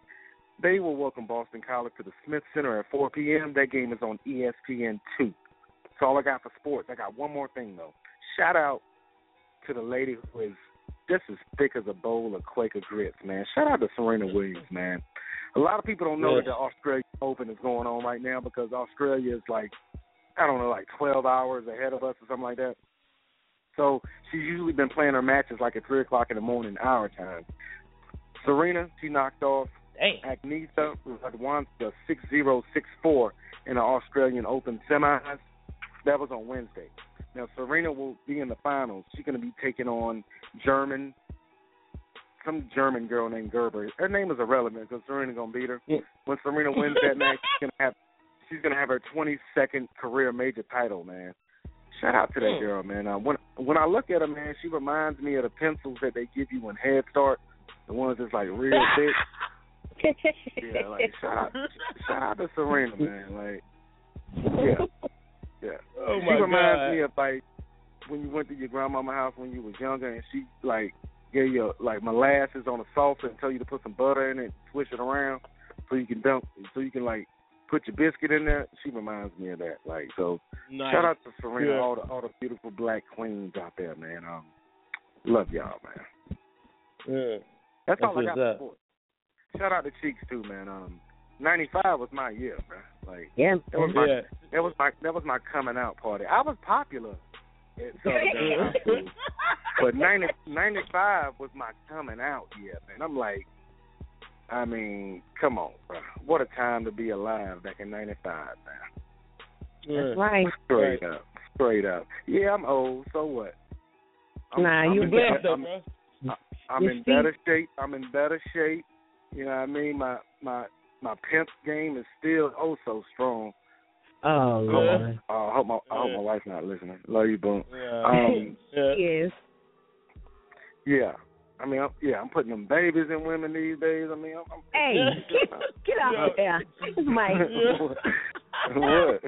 they will welcome Boston College to the Smith Center at 4 p.m. That game is on E ESPN two. That's all I got for sports. I got one more thing though. Shout out to the lady who is just as thick as a bowl of Quaker grits, man. Shout out to Serena Williams, man. A lot of people don't know Yes. that the Australian Open is going on right now because Australia is like I don't know, like twelve hours ahead of us or something like that. So she's usually been playing her matches like at three o'clock in the morning our time. Serena, she knocked off Agnieszka Radwanska six zero six four in the Australian Open semis. That was on Wednesday. Now Serena will be in the finals. She's going to be taking on German, some German girl named Gerber. Her name is irrelevant because Serena going to beat her. When Serena wins that match, she's going to have she's to have her 22nd career major title, man. Shout out to that girl, man. Uh, when when I look at her, man, she reminds me of the pencils that they give you in Head Start, the ones that's like real thick. Yeah, like shout out, shout out to Serena, man. Like, yeah, yeah. Oh, she reminds God. me of like when you went to your grandmama house when you was younger, and she like gave you like molasses on a salsa and tell you to put some butter in it, and switch it around so you can dump, so you can like put your biscuit in there. She reminds me of that. Like, so Nice. shout out to Serena, Yeah. all the all the beautiful black queens out there, man. Um, love y'all, man. Yeah. That's, all I what's got for sports. Shout out to Cheeks too, man. Um, ninety five was my year, man. Like Yeah. that was my Yeah. that was my that was my coming out party. I was popular at Southern Baptist High School, but 90, 95 was my coming out year, man. I'm like, I mean, come on, bro. What a time to be alive back in '95, man. That's right. Straight up, straight up. Yeah, I'm old. So what? I'm, Nah, I'm you in, blessed though, I'm, bro. I'm in better shape. I'm in better shape. You know what I mean? My my my pimp game is still oh so strong. Oh Lord. Uh, I hope my I hope my wife's not listening. Love you, boom. Yeah. Um, yeah. Yes. yeah. I mean, I'm, yeah, I'm putting them babies in women these days. I mean, I'm, I'm Hey, get, get out of there. This is my what?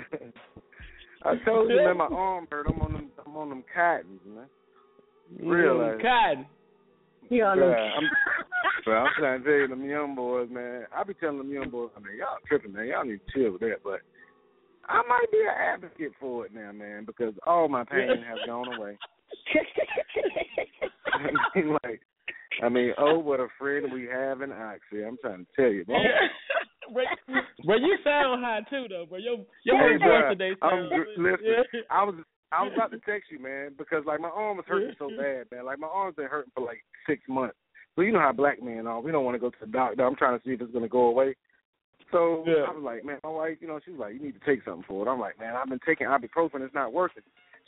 I told you, man, my arm hurt. I'm on them. I'm on them cottons, man. Real Mm. Cotton. You on Yeah. I'm, but I'm trying to tell you, them young boys, man. I be telling them young boys, I mean, y'all tripping, man. Y'all need to chill with that. But I might be an advocate for it now, man, because all my pain has gone away. I mean, like, I mean, oh, what a friend we have in Oxy. I'm trying to tell you, bro. bro, bro, you sound high too, though, bro. Your your Hey, voice bruh, today I'm sounds. gr- listen. Yeah. I was I was about to text you, man, because like my arm was hurting so bad, man. Like my arm's been hurting for like six months. So you know how black men are. We don't want to go to the doctor. I'm trying to see if it's gonna go away. So Yeah. I was like, man, my wife, you know, she was like, you need to take something for it. I'm like, man, I've been taking ibuprofen. It's not working.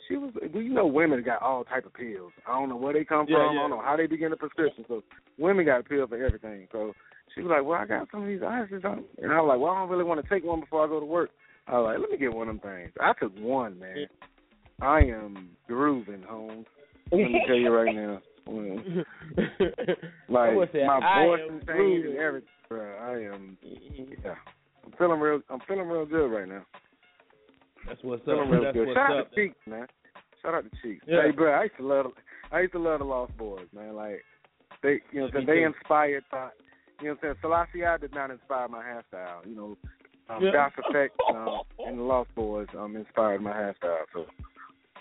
She was, well, you know, women got all type of pills. I don't know where they come Yeah, from. I don't know how they begin the prescription. So women got a pill for everything. So she was like, well, I got some of these ices on, and I was like, well, I don't really want to take one before I go to work. I was like, let me get one of them things. I took one, man. I am grooving, Holmes. Let me tell you right now. Like I my I voice am is changed and everything. Bro, I am. Yeah, I'm feeling real. I'm feeling real good right now. That's what's up. Feeling real That's good. what's Shout out to Cheeks, man. Shout out to Cheeks. Yeah. Hey, bro, I used to love. I used to love the Lost Boyz, man. Like they, you know, Me what I'm saying, they too. inspired. By, you know, what I'm saying Selassie did not inspire my hairstyle. You know, um, Yeah. Josh Effect um, and the Lost Boyz um inspired my hairstyle. So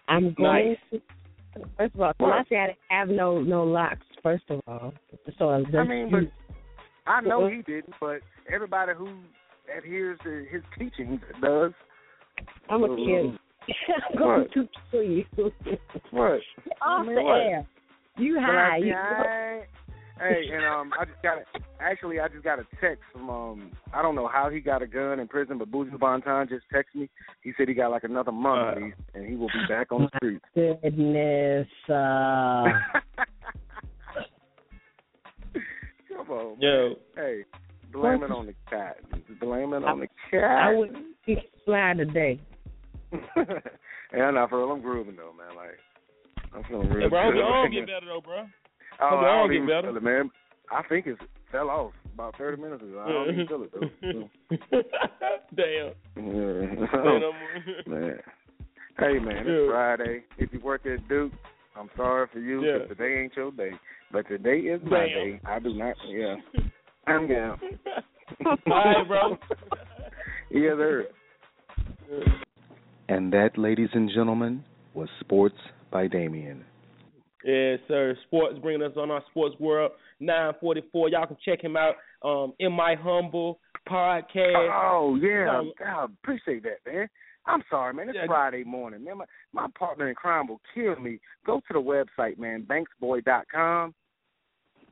I'm going to. First of all, What? Selassie I have no no locks. First of all, so I, I mean, but I know uh-huh. he didn't, but everybody who adheres to his teachings does. I'm a kid. Um, I'm going What? to kill you. What? Off I mean, the what? air. You high. You I- Hey, and um, I just got a, actually I just got a text from um, I don't know how he got a gun in prison, but Buju Banton just texted me. He said he got like another month, and, he, and he will be back on the street. goodness. Uh, Come on, Yo. man. Hey, blame it on the cat. Blame it on the cat. I cat. would be fly today. and I feel I'm grooving though, man. Like I'm feeling real Hey, bro, I hope good. your arm get better though, bro. Oh, Hope your I don't even better. feel it, man. I think it fell off about 30 minutes ago. I don't even feel it though. Damn. Yeah. Say man. Hey man, it's Yeah. Friday. If you work at Duke, I'm sorry for you, Yeah. but today ain't your day. But today is my day. I do not. Yeah, I'm down. All right, bro. yes, sir. And that, ladies and gentlemen, was Sports by Damien. Yes, sir. Sports bringing us on our Sports World 944. Y'all can check him out um, in my humble podcast. Oh yeah, Um, God, appreciate that, man. I'm sorry, man. It's Friday morning, man. My, my partner in crime will kill me. Go to the website, man, banksboy.com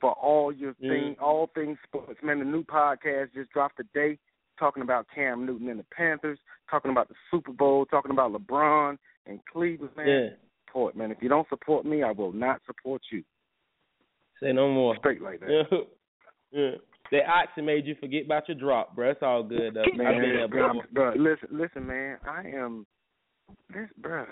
for all your Yeah. thing, all things sports. Man, the new podcast just dropped today, talking about Cam Newton and the Panthers, talking about the Super Bowl, talking about LeBron and Cleveland. Man, Yeah. Support, man. If you don't support me, I will not support you. Say no more. Straight like that. Yeah. yeah. That oxen made you forget about your drop, bro. It's all good though. I've been Man, there, bro, bro. bro, listen, listen, man. I am this, bro.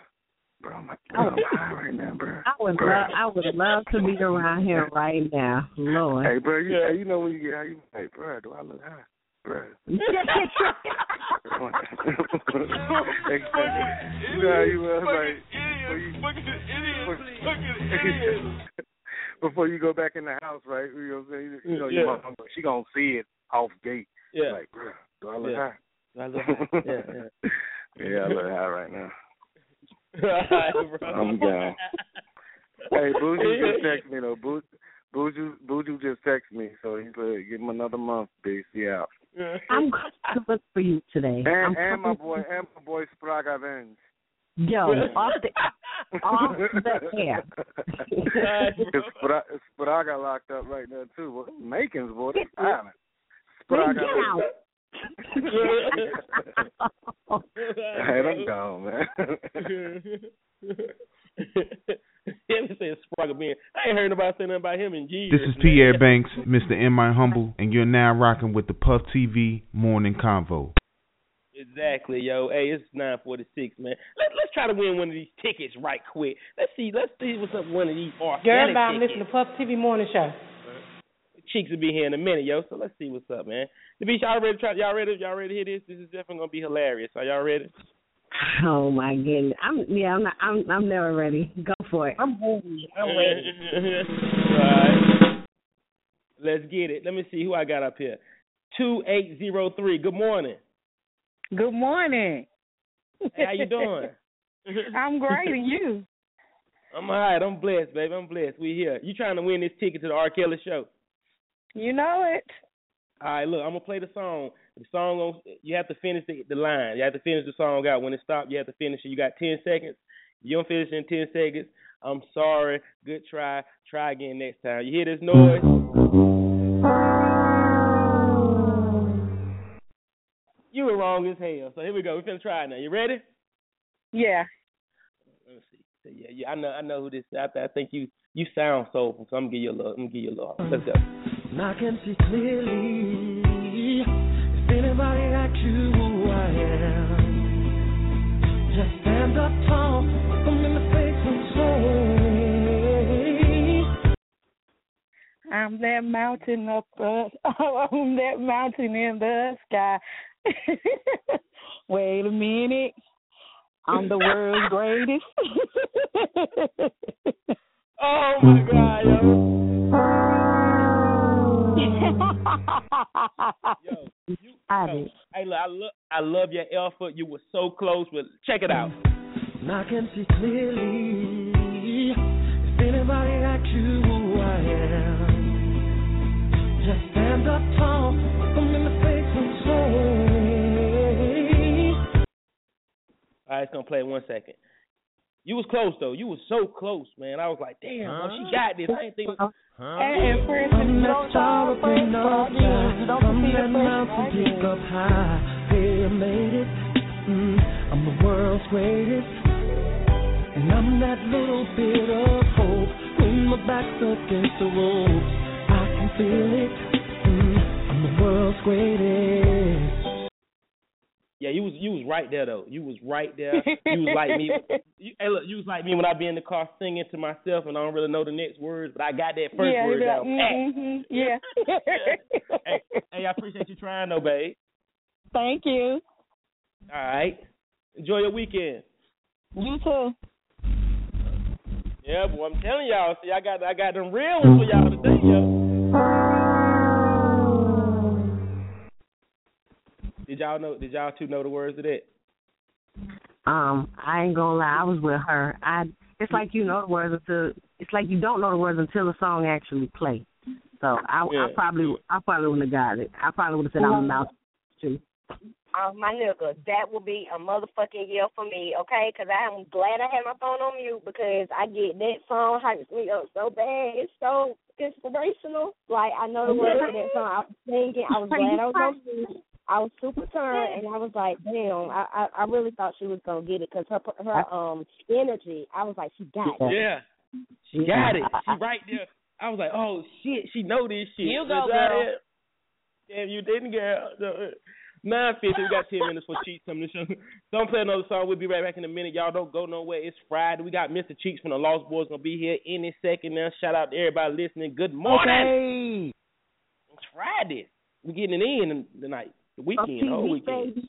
Bro, I'm, bro, I'm high right now, bro. I would Bro. love I would love to be around here right now. Lord. Hey, bro, you, hey, you know when you get high, you hey, bro, do I look high? You know how you was like before you, before you go back in the house, right? You know what I'm saying? You know, your mom, she gonna see it off gate. Yeah. Like, do I look Yeah. high? I look high? Yeah, yeah. yeah, I look high right now. Bro. I'm gone. Hey, Buju just text me though. Bu- Buju, Buju just text me, so he's like, give him another month, B. See out. I'm going to look for you today. And, and my boy, and my boy Spragga Benz. Yo, off the off the air. Spra- Spraga locked up right now too. What Makins, boy, they silent. Get out. Hey, I'm gone, man. Him say Spragga Benz. I ain't heard nobody say nothing about him in years. This is man. Pierre Banks, Mr. M. My Humble, and you're now rocking with the Puff TV Morning Convo. Exactly, yo. Hey, it's nine forty six, man. Let let's try to win one of these tickets right quick. Let's see, let's see what's up with one of these Girl, organic I'm tickets. listening to Puff TV Morning Show. Cheeks will be here in a minute, yo. So let's see what's up, man. The beach, y'all ready? to Try, y'all ready? Y'all ready to hear this? This is definitely gonna be hilarious. Are y'all ready? Oh my goodness. I'm yeah, I'm not I'm I'm never ready. Go for it. I'm ready. I'm mm-hmm. ready. Alright. Let's get it. Let me see who I got up here. Two eight zero three. Good morning. Good morning. Hey, how you doing? I'm great, and you? I'm alright. I'm blessed, baby. I'm blessed. We here. You trying to win this ticket to the R. Kelly show? You know it. All right, look, I'm gonna play the song. The song, you have to finish the, the line. You have to finish the song out. When it stops, you have to finish it. You got ten seconds. You don't finish in ten seconds. I'm sorry. Good try. Try again next time. You hear this noise? You were wrong as hell. So here we go. We're gonna try it now. You ready? Yeah. Let's see. So, yeah, yeah. I know. I know who this. is. I, I think you. You sound soulful. So I'm gonna give you a little. I'm gonna give you a little. Let's go. And I can see clearly if anybody asks you who I am. Just stand up tall, look 'em in the face and say, I'm that mountain up, uh, I'm that mountain in the sky. Wait a minute. I'm the world's greatest. oh my God, yo. Yo, you, yo, hey, look, I love, I love your effort. You were so close, but check it out. and I can see clearly if anybody asks you who I am. Just stand up tall, look 'em in the face and say. All right, it's gonna play one second. You was close though. You was so close, man. I was like, damn, bro, she got this. I ain't think. And for instance, you don't try to break for you. You don't From compete that mountain peak up high, hey, I made it. Mm, I'm the world's greatest, and I'm that little bit of hope. When my back's against the ropes, I can feel it. Mm, I'm the world's greatest. Yeah, you was you was right there though. You was right there. You was like me. You, hey, look, you was like me when I be in the car singing to myself and I don't really know the next words, but I got that first yeah, word yeah, down pat. mhm, yeah. hey, hey, I appreciate you trying though, babe. Thank you. All right. Enjoy your weekend. You too. Yeah, boy, I'm telling y'all. See, I got I got them real ones for y'all today, yo. Did y'all know? Did y'all two know the words of that? Um, I ain't gonna lie, I was with her. I it's like you know the words until it's like you don't know the words until the song actually play. So I, I probably I probably wouldn't have got it. I probably would have said I'm a mouse too. uh, my nigga, that will be a motherfucking year for me, okay? Because I'm glad I had my phone on mute because I get that song hypes me up so bad. It's so inspirational. Like I know the words of that song. I was singing. I was glad I was on mute. I was super turned, and I was like, "Damn!" I I, I really thought she was gonna get it because her her um energy. I was like, "She got it." Yeah, she got it. She right there. I was like, "Oh shit, she know this shit." You go, That's right girl. there. Damn, you didn't, girl. Nine fifty. We got ten minutes for Cheeks coming to show. Don't play another song. We'll be right back in a minute. Y'all don't go nowhere. It's Friday. We got Mr. Cheeks from the Lost Boyz gonna be here any second now. Shout out to everybody listening. Good morning. It's Friday. We getting it in tonight. The weekend, the whole weekend.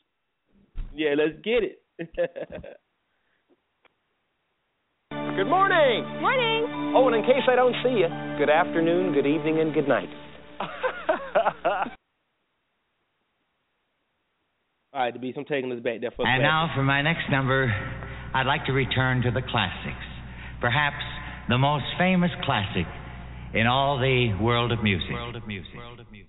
Yeah, let's get it. Good morning. Morning. Oh, and in case I don't see you, good afternoon, good evening, and good night. All right, the beast. I'm taking us back there for a And second. now for my next number, I'd like to return to the classics. Perhaps the most famous classic in all the world of music. World of music. Straight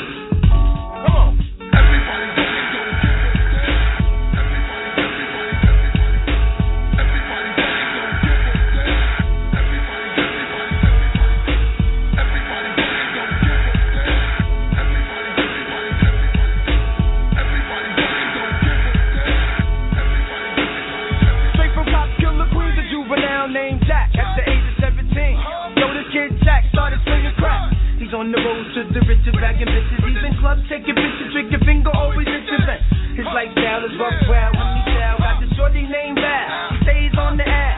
on the road to the riches, bagging bitches. Even clubs taking pictures, drinking finger, always interesting. His lifestyle is rough, wild, when he style. Got the shorty named Val. He stays on the air.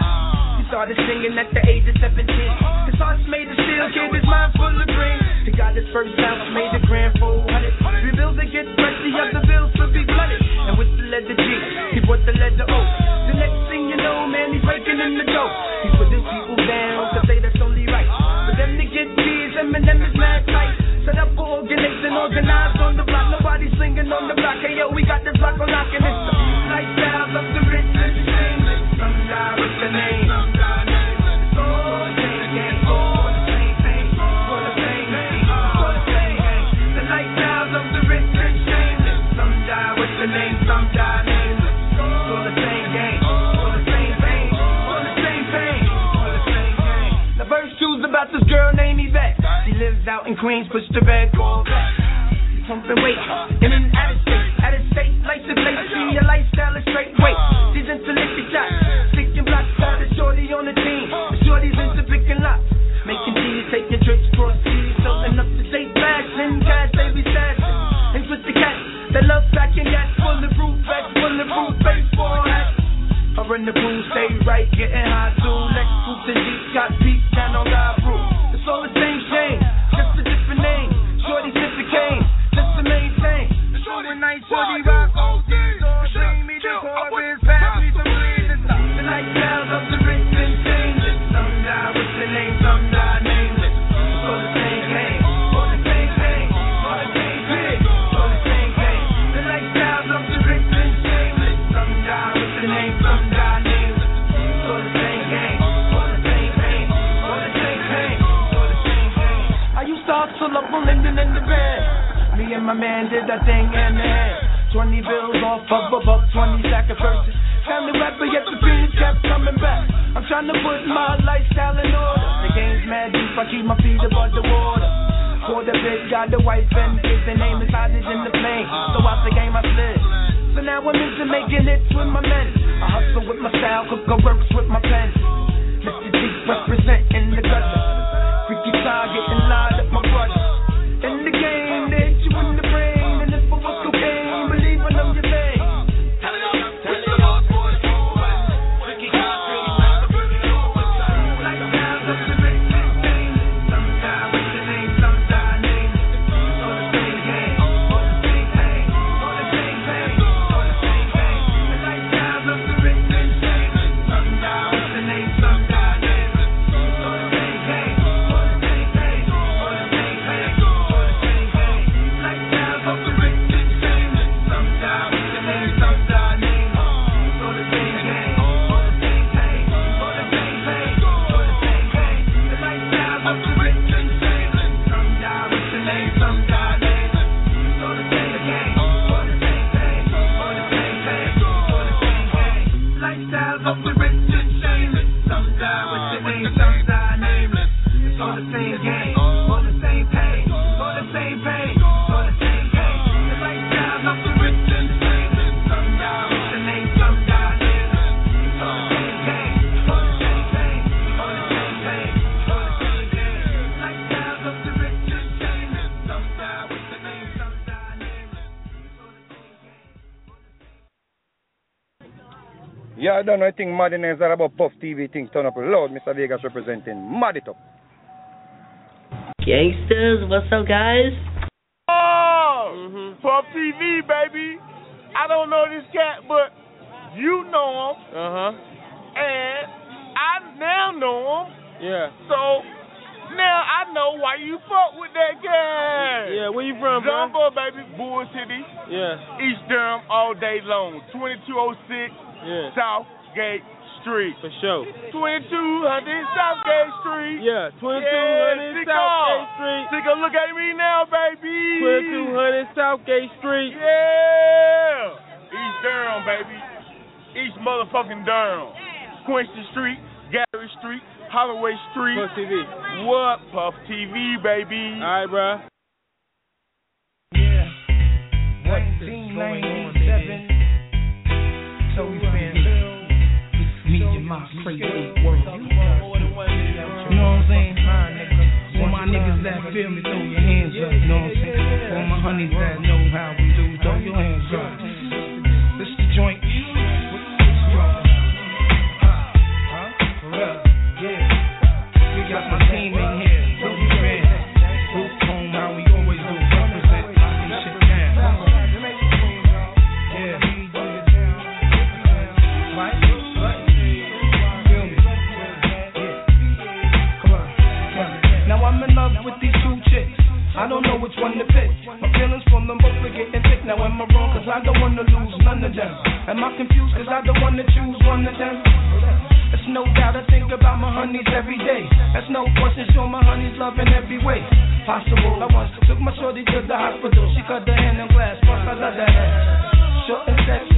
He started singing at the age of 17. His heart's made of steel, kid, his mind full of green. He got his first house, made a grand for 400. Three bills to get fresh, the other bills to be flooded. And with the letter G, he brought the letter O. The next thing you know, man, he's breaking in the dough. He put his people down to say that's only right. For them to get G's, Eminem is. Set up for organization, organized on the block. Nobody singing on the block. Hey, yo, we got this block on lock and it's the lifestyle of the rich and shameless. Some guy in Queens, push the red Corvette. Pumping weight in an out of state, out of state, lights and place. See your lifestyle is straight weight. She's into liquor shots, sticking blocks. A shorty on the team. The shorty's into picking locks, making G's, taking trips cross seas, filling up to date fashion, cash baby stashing. And with the cats that love packing gas, full of roof vest, full of roof baseball hats. Her and the crew stay right, getting high too. Next group the Jeep got beat down on God in the. Me and my man did that thing in hand. 20 bills off of a buck, 20 sack of purchase. Time to rap, but yet the beans kept coming back. I'm trying to put my lifestyle in order. The game's mad deep, I keep my feet above the water. For the bitch, got the wife and kids, the name is hiding in the plane. So out the game I slid. So now I'm into making hits with my men. I hustle with my style, cook works with my pen. Mr. G representing I don't know. I think Madden is about Puff TV thing. Turn up loud. Mr. Vegas representing Mad it up. Gangsters, what's up, guys? Oh, Puff TV, baby. I don't know this cat, but you know him. Uh huh. And I now know him. Yeah. So now I know why you fuck with that guy. Yeah, where you from, bro? Jumbo, baby, Bull City, Yeah. East Durham, all day long. 2206 Yeah. Southgate Street. For sure. 2200 Southgate Street. Yeah, 2200 yeah, Southgate Street. Take a look at me now, baby. 2200 Southgate Street. Yeah. East Durham, baby. East motherfucking Durham. Quincy Street, Gary Street, Holloway Street. Puff TV. What? Puff TV, baby. All right, bro. 1997. So we been me and my crazy world. You know what I'm saying? For my niggas that feel me, throw your hands up. You know what I'm saying? For my honeys that know how we do, throw your hands up. I don't know which one to pick. My feelings from them both are getting thick. Now am I wrong? Cause I don't wanna lose none of them. Am I confused? Cause I don't wanna choose one of them. There's no doubt I think about my honeys every day. That's no question, show my honeys love in every way. Possible, I once took my shorty to the hospital. She cut her hand in glass, plus I love that ass. Short and sexy,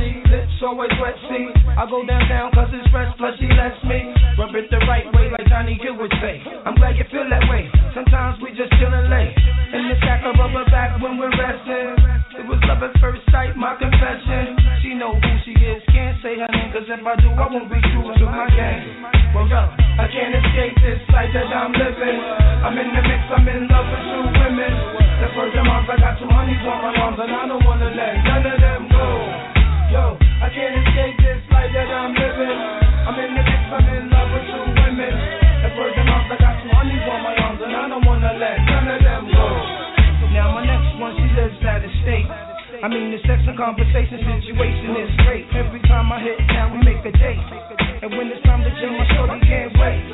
always wet, see. I go down down cause it's fresh, plus she lets me rub it the right way like Johnny Gill would say. I'm glad you feel that way. Sometimes we just chillin' late. In the sack of rubber back when we're resting. It was love at first sight, my confession. She know who she is, can't say her name, cause if I do, I won't be true to my game. Well, yo, I can't escape this life that I'm living. I'm in the mix, I'm in love with two women. The first month, I got two honeys on my arms, and I don't wanna let I mean, the sex and conversation situation is great. Every time I hit town, we make a date. And when it's time to chill, my shorty can't wait.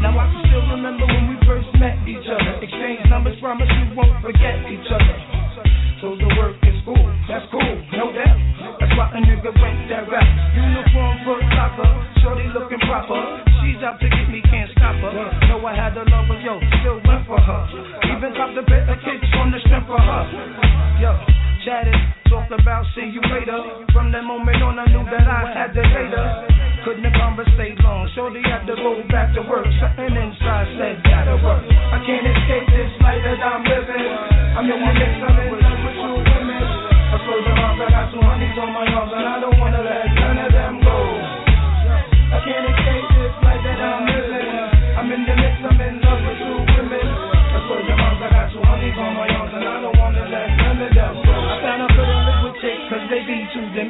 Now I can still remember when we first met each other. Exchange numbers, promise we won't forget each other. So the work is cool, that's cool, no doubt. That's why a nigga went that rap. Uniform, foot locker, shorty looking proper. She's out to get me, can't stop her. Know I had a lover, yo, still went for her. Even copped a bit of kicks on the strength for her. Yo, chatted, about see you later. From that moment on, I knew that I had to hate her. Couldn't conversate long, shorty had to go back to work. Something inside said gotta work. I can't escape this life that I'm living. I'm the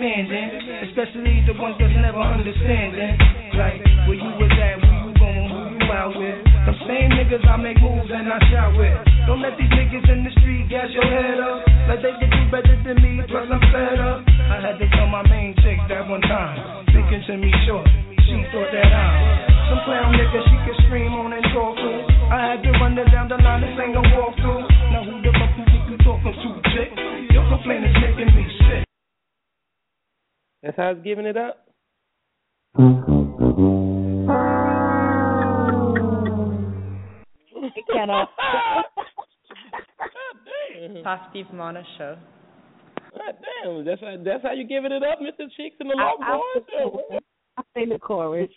be demanding. Especially the ones that's never understanding. Like, where you was at, where you going, who you out with. The same niggas I make moves and I shout with. Don't let these niggas in the street gas your head up. Like they can do better than me, plus I'm fed up. I had to tell my main chick that one time. thinking to me short, she thought that I'm some clown nigga she could scream on and talk to. I had to run her down the line and sing That's how it's giving it up. Cannot. Positive Mona Show. God damn, that's how, that's how you giving it up, Mr. Cheeks and the Love Boys. I sing the chorus.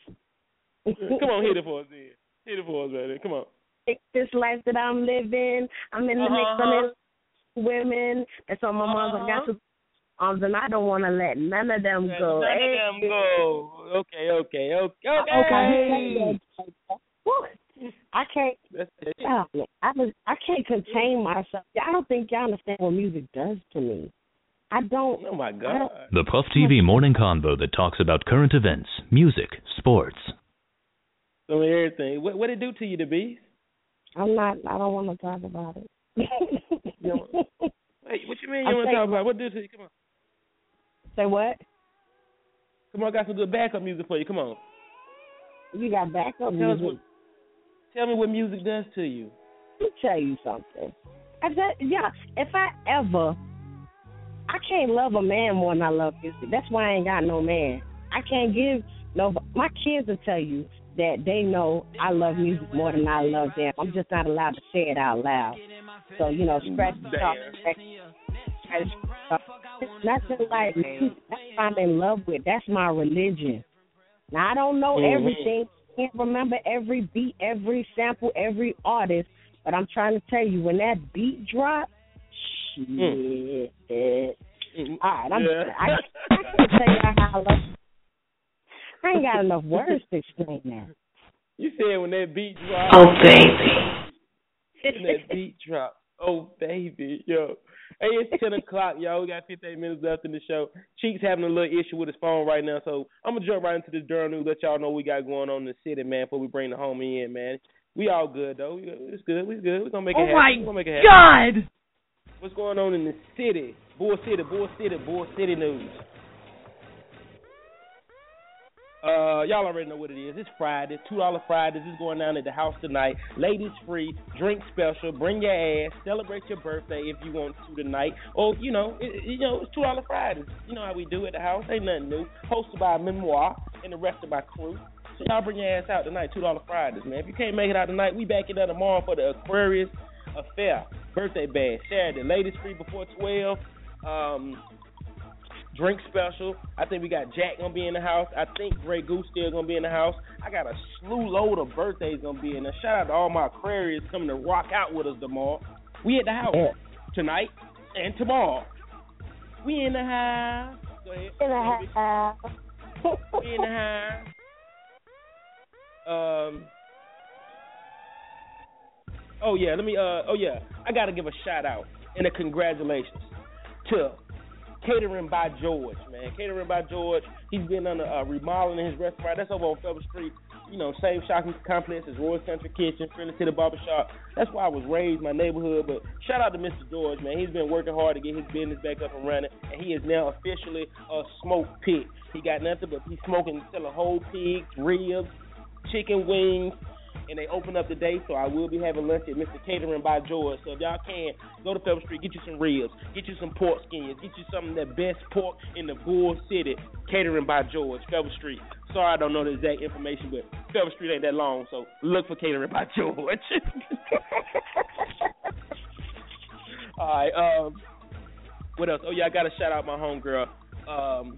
Come on, hit it for us, then. Hit it for us, right there. Come on. This life that I'm living, I'm in the mix, I'm in uh-huh. women. That's on my mom's. I got to Um, arms, and I don't want to let none of them go. None Hey. of them go. Okay, okay, okay, Okay. okay. I can't. That's it. Oh, Stop it. I was. I can't contain myself. I don't think y'all understand what music does to me. I don't. Oh my God. The Puff TV morning convo that talks about current events, music, sports. Some of everything. What what it do to you, the beast? I'm not. I don't want to talk about it. You know, Wait, what you mean you I'm want to talk about? What do to you? Come on, Say what? come on. I got some good backup music for you. Come on. You got backup Tell music. what. Tell me what music does to you. Let me tell you something. I said, yeah, if I ever, I can't love a man more than I love music. That's why I ain't got no man. I can't give no. My kids will tell you that they know I love music more than I love them. I'm just not allowed to say it out loud. So you know, scratch the top. Scratch. It's nothing like me. That's what I'm in love with. That's my religion. Now I don't know Mhm. everything. Can't remember every beat, every sample, every artist. But I'm trying to tell you, when that beat drops, shit. All right, I'm. Yeah. I, I can't tell you how I love. I ain't got enough words to explain that. You said when that beat drop. Oh, baby. when that beat drop. Oh baby, yo. Hey, it's ten o'clock, y'all. We got fifteen minutes left in the show. Cheeks having a little issue with his phone right now, so I'm gonna jump right into this Durham news. Let y'all know what we got going on in the city, man. Before we bring the homie in, man. We all good though. It's good. We good. We gonna make it Oh happen. my we gonna make it happen. God! What's going on in the city? Bull City, Bull City, Bull City news. Uh, y'all already know what it is. It's Friday, two dollar Fridays. It's going down at the house tonight. Ladies free, drink special. Bring your ass. Celebrate your birthday if you want to tonight. Or you know, it, you know, it's two dollar Fridays. You know how we do at the house. Ain't nothing new. Hosted by Memoir and the rest of my crew. So y'all bring your ass out tonight. Two dollar Fridays, man. If you can't make it out tonight, we back it up tomorrow for the Aquarius Affair birthday bash Saturday. Ladies free before twelve. Um, drink special. I think we got Jack gonna be in the house. I think Grey Goose still gonna be in the house. I got a slew load of birthdays gonna be in there. Shout out to all my Aquarius coming to rock out with us tomorrow. We at the house tonight and tomorrow. We in the house. Go ahead. In the house. We in the house. Um. Oh yeah, let me. Uh. Oh yeah, I gotta give a shout out and a congratulations to Catering by George, man. Catering by George. He's been on a uh, remodeling his restaurant. That's over on Pebble Street. You know, same shopping complex as Royal Central Kitchen, Friendly City Barbershop. That's why I was raised, my neighborhood. But shout out to Mr. George, man. He's been working hard to get his business back up and running, and he is now officially a smoke pig. He got nothing but he's smoking, selling whole pigs, ribs, chicken wings, and they open up today, so I will be having lunch at Mr. Catering by George. So if y'all can, go to Pebble Street, get you some ribs, get you some pork skins, get you some of that best pork in the Bull City. Catering by George, Pebble Street. Sorry, I don't know the exact information, but Pebble Street ain't that long, so look for Catering by George. All right. Um, what else? Oh yeah, I gotta shout out my homegirl. Um,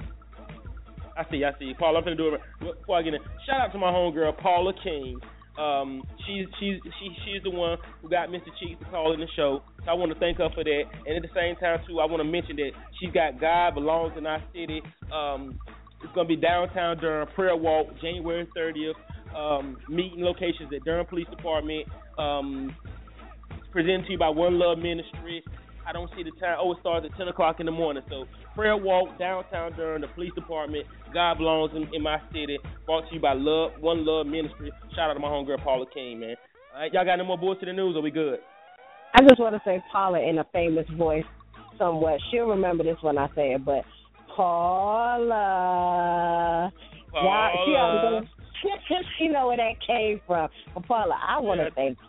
I see, I see. Paul, I'm gonna do it before I get in. Shout out to my homegirl Paula King. Um, she's she's she she's the one who got Mr. Cheeks to call in the show. So I want to thank her for that. And at the same time too, I want to mention that she's got God belongs in our city. Um, it's gonna be downtown Durham prayer walk January 30th. Um, meeting locations at Durham Police Department. Um, presented to you by One Love Ministry. I don't see the time. Oh, it starts at 10 o'clock in the morning. So, prayer walk downtown during the police department. God belongs in, in my city. Brought to you by Love One Love Ministry. Shout out to my homegirl Paula King, man. All right, y'all got no more bullshit in the news? Are we good? I just want to say Paula in a famous voice somewhat. She'll remember this when I say it, but Paula. Y'all- She, gonna- she know where that came from. But Paula, I want to thank you.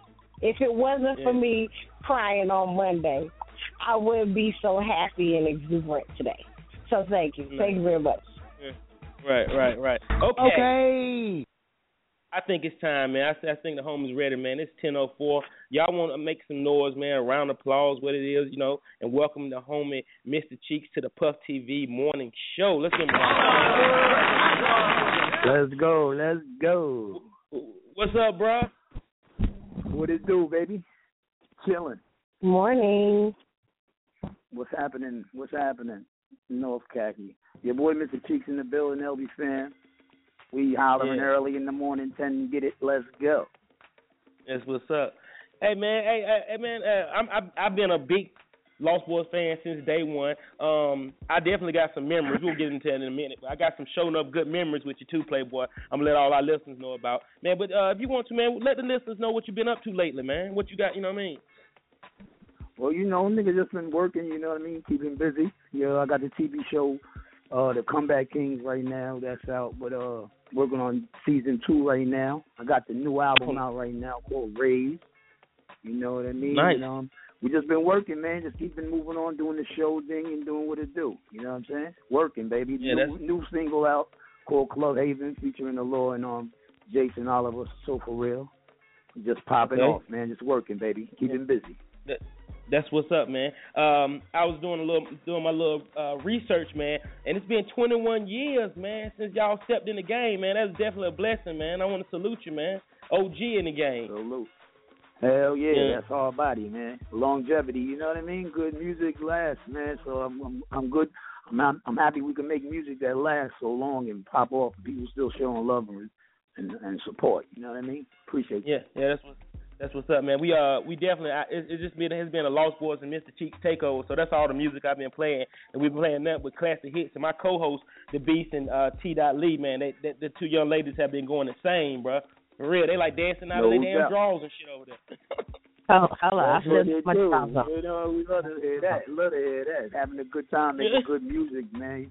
If it wasn't for me crying on Monday, I wouldn't be so happy and exuberant today. So thank you. Thank you very much. Right, right, right. Okay. Okay. I think it's time, man. I, I think the home is ready, man. It's 10:04. Y'all want to make some noise, man? A round of applause, what it is, you know, and welcome the homie Mr. Cheeks to the Puff TV morning show. Let's get him. Let's go, let's go. What's up, bro? What it do, baby? Chilling. Morning. What's happening? What's happening? North Khaki. Your boy Mr. Cheeks in the building, LB fan. We hollering Yeah. early in the morning, ten get it, let's go. That's what's up. Hey man, hey, hey, hey man, uh, I'm I've, I've been a big Lost Boyz fan since day one. Um, I definitely got some memories. We'll get into that in a minute. But I got some showing up good memories with you too, Playboy. I'm gonna let all our listeners know about, man. But uh, if you want to, man, let the listeners know what you've been up to lately, man. What you got, you know what I mean? Well, you know, nigga just been working, you know what I mean, keeping busy. You know, I got the TV show, uh, The Comeback Kings right now, that's out, but uh working on season two right now. I got the new album out right now called Raise. You know what I mean? Nice. And, um we just been working, man, just keeping moving on, doing the show thing and doing what it do. You know what I'm saying? Working, baby. Yeah, new, that's- new single out called Club Haven featuring the law and um Jason Oliver, so for real. Just popping Okay. off, man, just working, baby. Keeping busy. That, that's what's up, man. Um, I was doing a little, doing my little uh, research, man, and it's been 21 years, man, since y'all stepped in the game, man. That's definitely a blessing, man. I want to salute you, man. OG in the game. Salute. Hell yeah, Yeah. that's our body, man. Longevity, you know what I mean? Good music lasts, man. So I'm I'm, I'm good. I'm I'm happy we can make music that lasts so long and pop off. and People still showing love and and, and support. You know what I mean? Appreciate Yeah, yeah, that's what. That's what's up, man. We uh, we definitely. I, it, it's just been it has been a Lost Boyz and Mr. Cheeks takeover. So that's all the music I've been playing, and we've been playing that with classic hits. And my co-host, the Beast and uh, T. Dot Lee, man, they, they, the two young ladies have been going insane, bro. For real, they like dancing out of their damn doubt. drawers and shit over there. Oh, hello. I That's what feel they much do. time You know, we love to hear that. Love to hear that. Having a good time, making good music, man.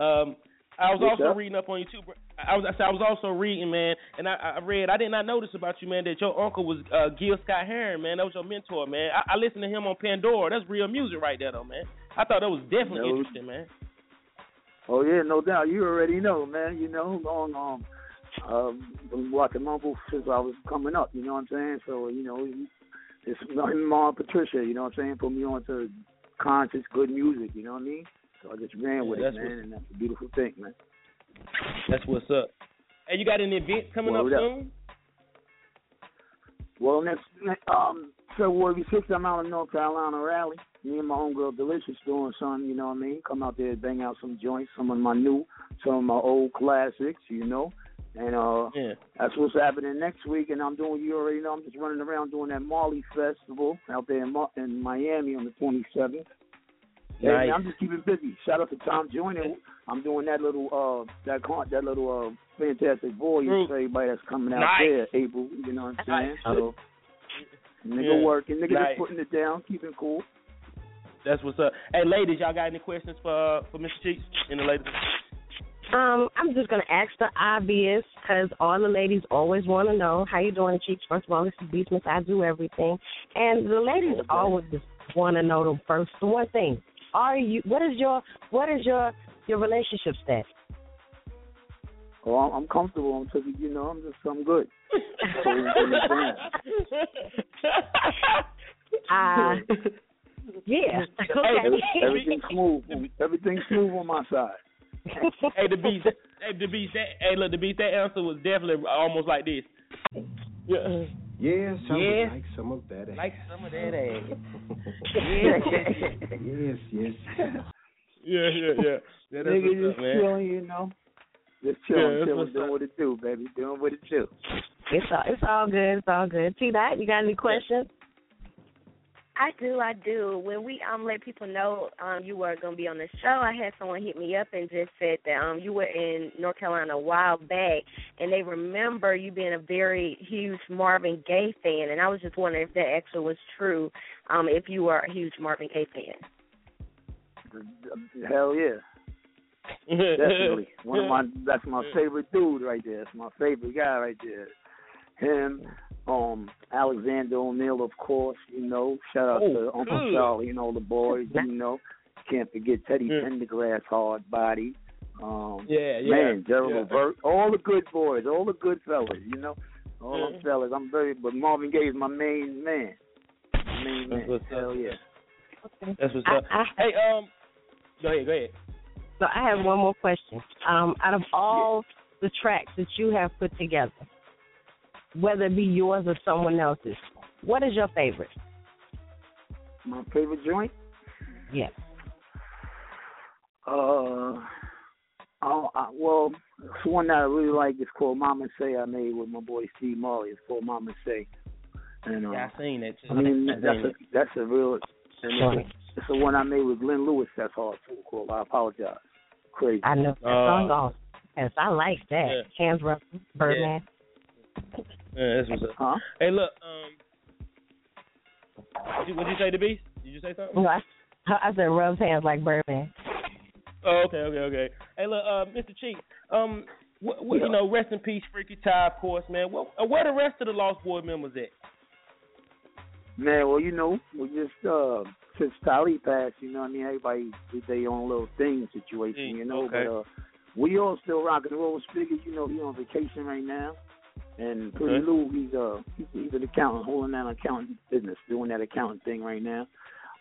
Um, I was What's also up? reading up on you too. bro. I was I said I was also reading, man, and I, I read I did not notice about you, man, that your uncle was uh, Gil Scott Heron, man. That was your mentor, man. I, I listened to him on Pandora. That's real music right there, though, man. I thought that was definitely No. interesting, man. Oh yeah, no doubt. You already know, man. You know, long um, um, been watching Mumble since I was coming up. You know what I'm saying? So you know, it's and Mom Patricia. You know what I'm saying? Put me on to conscious, good music. You know what I mean? So I just ran with it, man, what- and that's a beautiful thing, man. That's what's up. Hey, you got an event coming Word up up. soon? Well, next, next um, February 6th, I'm out in North Carolina rally. Me and my homegirl Delicious doing something, you know what I mean? Come out there, and bang out some joints, some of my new, some of my old classics, you know. And uh, Yeah. that's what's happening next week. And I'm doing, you already know, I'm just running around doing that Marley Festival out there in, in Miami on the 27th. Yeah, Nice. man, I'm just keeping busy. Shout out to Tom Joyner. I'm doing that little uh that con- that little uh fantastic voyage Group. for everybody that's coming out Nice. there, April. You know what I'm saying? So nigga Yeah. working, nigga Nice. just putting it down, keeping cool. That's what's up. Hey, ladies, y'all got any questions for for Mr. Cheeks and the ladies? Um, I'm just gonna ask the obvious because all the ladies always want to know how you doing, Cheeks. First of all, this is Beastmas. I do everything, and the ladies always just want to know the first the one thing. Are you? What is your What is your your relationship status? Oh, I'm, I'm comfortable. I'm just, you know, I'm just, I'm good. So, you know what I'm Uh, yeah. saying? Okay. Everything's smooth. Everything's smooth on my side. hey, the beast. Hey, the beast. Hey, look, the beast. That answer was definitely almost like this. Yeah. Yes, I Yeah. would like some of that. ass. Like some of that ass. yes, yes. Yeah, yeah, yeah. yeah that's Nigga just up, man. chilling, you know. Just Yeah, chilling, that's chilling, what's doing what it do, baby. Doing what it do. It's all it's all good. It's all good. T dot, you got any questions? I do, I do. When we um let people know um you were gonna be on the show, I had someone hit me up and just said that um you were in North Carolina a while back and they remember you being a very huge Marvin Gaye fan and I was just wondering if that actually was true, um, if you were a huge Marvin Gaye fan. Hell yeah. Definitely. One of my that's my favorite dude right there. That's my favorite guy right there. Him, um, Alexander O'Neal of course, you know. Shout out Oh, to Uncle good. Charlie and all the boys, you know. Can't forget Teddy Yeah. Pendergrass, hard body. Um Yeah, yeah, man, Gerald yeah. Levert, all the good boys, all the good fellas, you know. All Yeah. them fellas. I'm very but Marvin Gaye is my main man. My main That's man. what's Hell up. yeah. That's what's I- up. I- hey, um, go ahead, go ahead. So I have one more question. Um, out of all the tracks that you have put together, whether it be yours or someone else's, what is your favorite? My favorite joint? Yes. Uh, oh, I, well, it's one that I really like is called Mama Say I made with my boy Steve Marley. It's called Mama Say. And uh, Yeah, I seen that too. I mean, I that's a it. that's a real. And it's, it's the one I made with Glenn Lewis. That's hard too. Cool. I apologize. Crazy. I know that Uh, song awesome. Yes, I like that. Hands Ruffin, Birdman. Yeah, that's what's up. Huh? Hey, look. Um, what you, what'd you say to Beast? Did you say something? No, I, I said rubs hands like Birdman. Oh, okay, okay, okay. Hey, look, uh, Mr. Cheek. Um, what, what, you know, rest in peace, Freaky Tah, of course, man. What, uh, where the rest of the Lost Boy members at? Man, well, you know, we just uh since Tah passed, you know, what I mean, everybody did their own little thing situation, you know. okay. But uh, we all still rocking and roll. Figure, you know, he on vacation right now, and Pretty Okay. Lou, he's uh he's, he's an accountant, holding down accounting business, doing that accounting thing right now.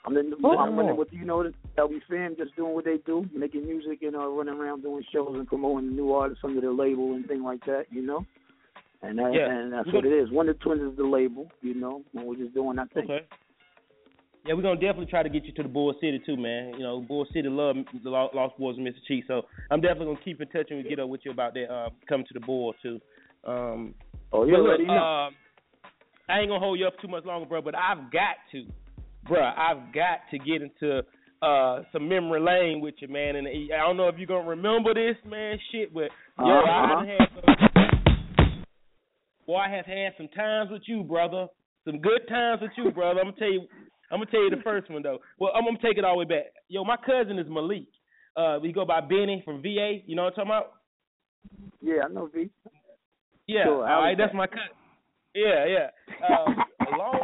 I'm in, Oh. I'm running with you know the LB fam, just doing what they do, making music and uh, running around doing shows and promoting new artists under their label and thing like that, you know. And that, Yeah. and that's what it is. One of the Twins is the label, you know, and we're just doing our thing. Okay. Yeah, we're gonna definitely try to get you to the Bull City too, man. You know, Bull City love the Lost Boyz and Mr. Cheek, so I'm definitely gonna keep in touch and get up with you about that. Uh, coming to the Bull too. Um, Oh, you look, already know. um, I ain't gonna hold you up too much longer, bro. But I've got to, bro. I've got to get into uh some memory lane with you, man. And I don't know if you're gonna remember this, man. Shit, but yo, I Uh-huh. done had some. Boy, I have had some times with you, brother. Some good times with you, brother. I'm gonna tell you. I'm gonna tell you the first one though. Well, I'm gonna take it all the way back. Yo, my cousin is Malik. Uh, we go by Benny from VA. You know what I'm talking about? Yeah, I know V. Yeah, Sure, all right, that's my cousin. Yeah, yeah. Um, a long,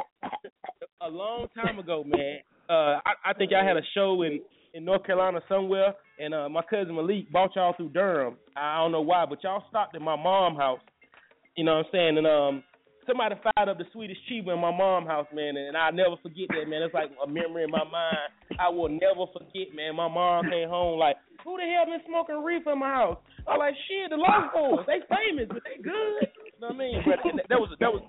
a long time ago, man. Uh, I, I think I had a show in in North Carolina somewhere, and uh, my cousin Malik bought y'all through Durham. I don't know why, but y'all stopped at my mom's house. You know what I'm saying? And um, somebody fired up the Swedish Chiba in my mom's house, man, and I'll never forget that, man. It's like a memory in my mind. I will never forget, man. My mom came home like, who the hell been smoking reefer in my house? I'm like, shit, the Boys. They famous, but they good. You know what I mean? That, that was that was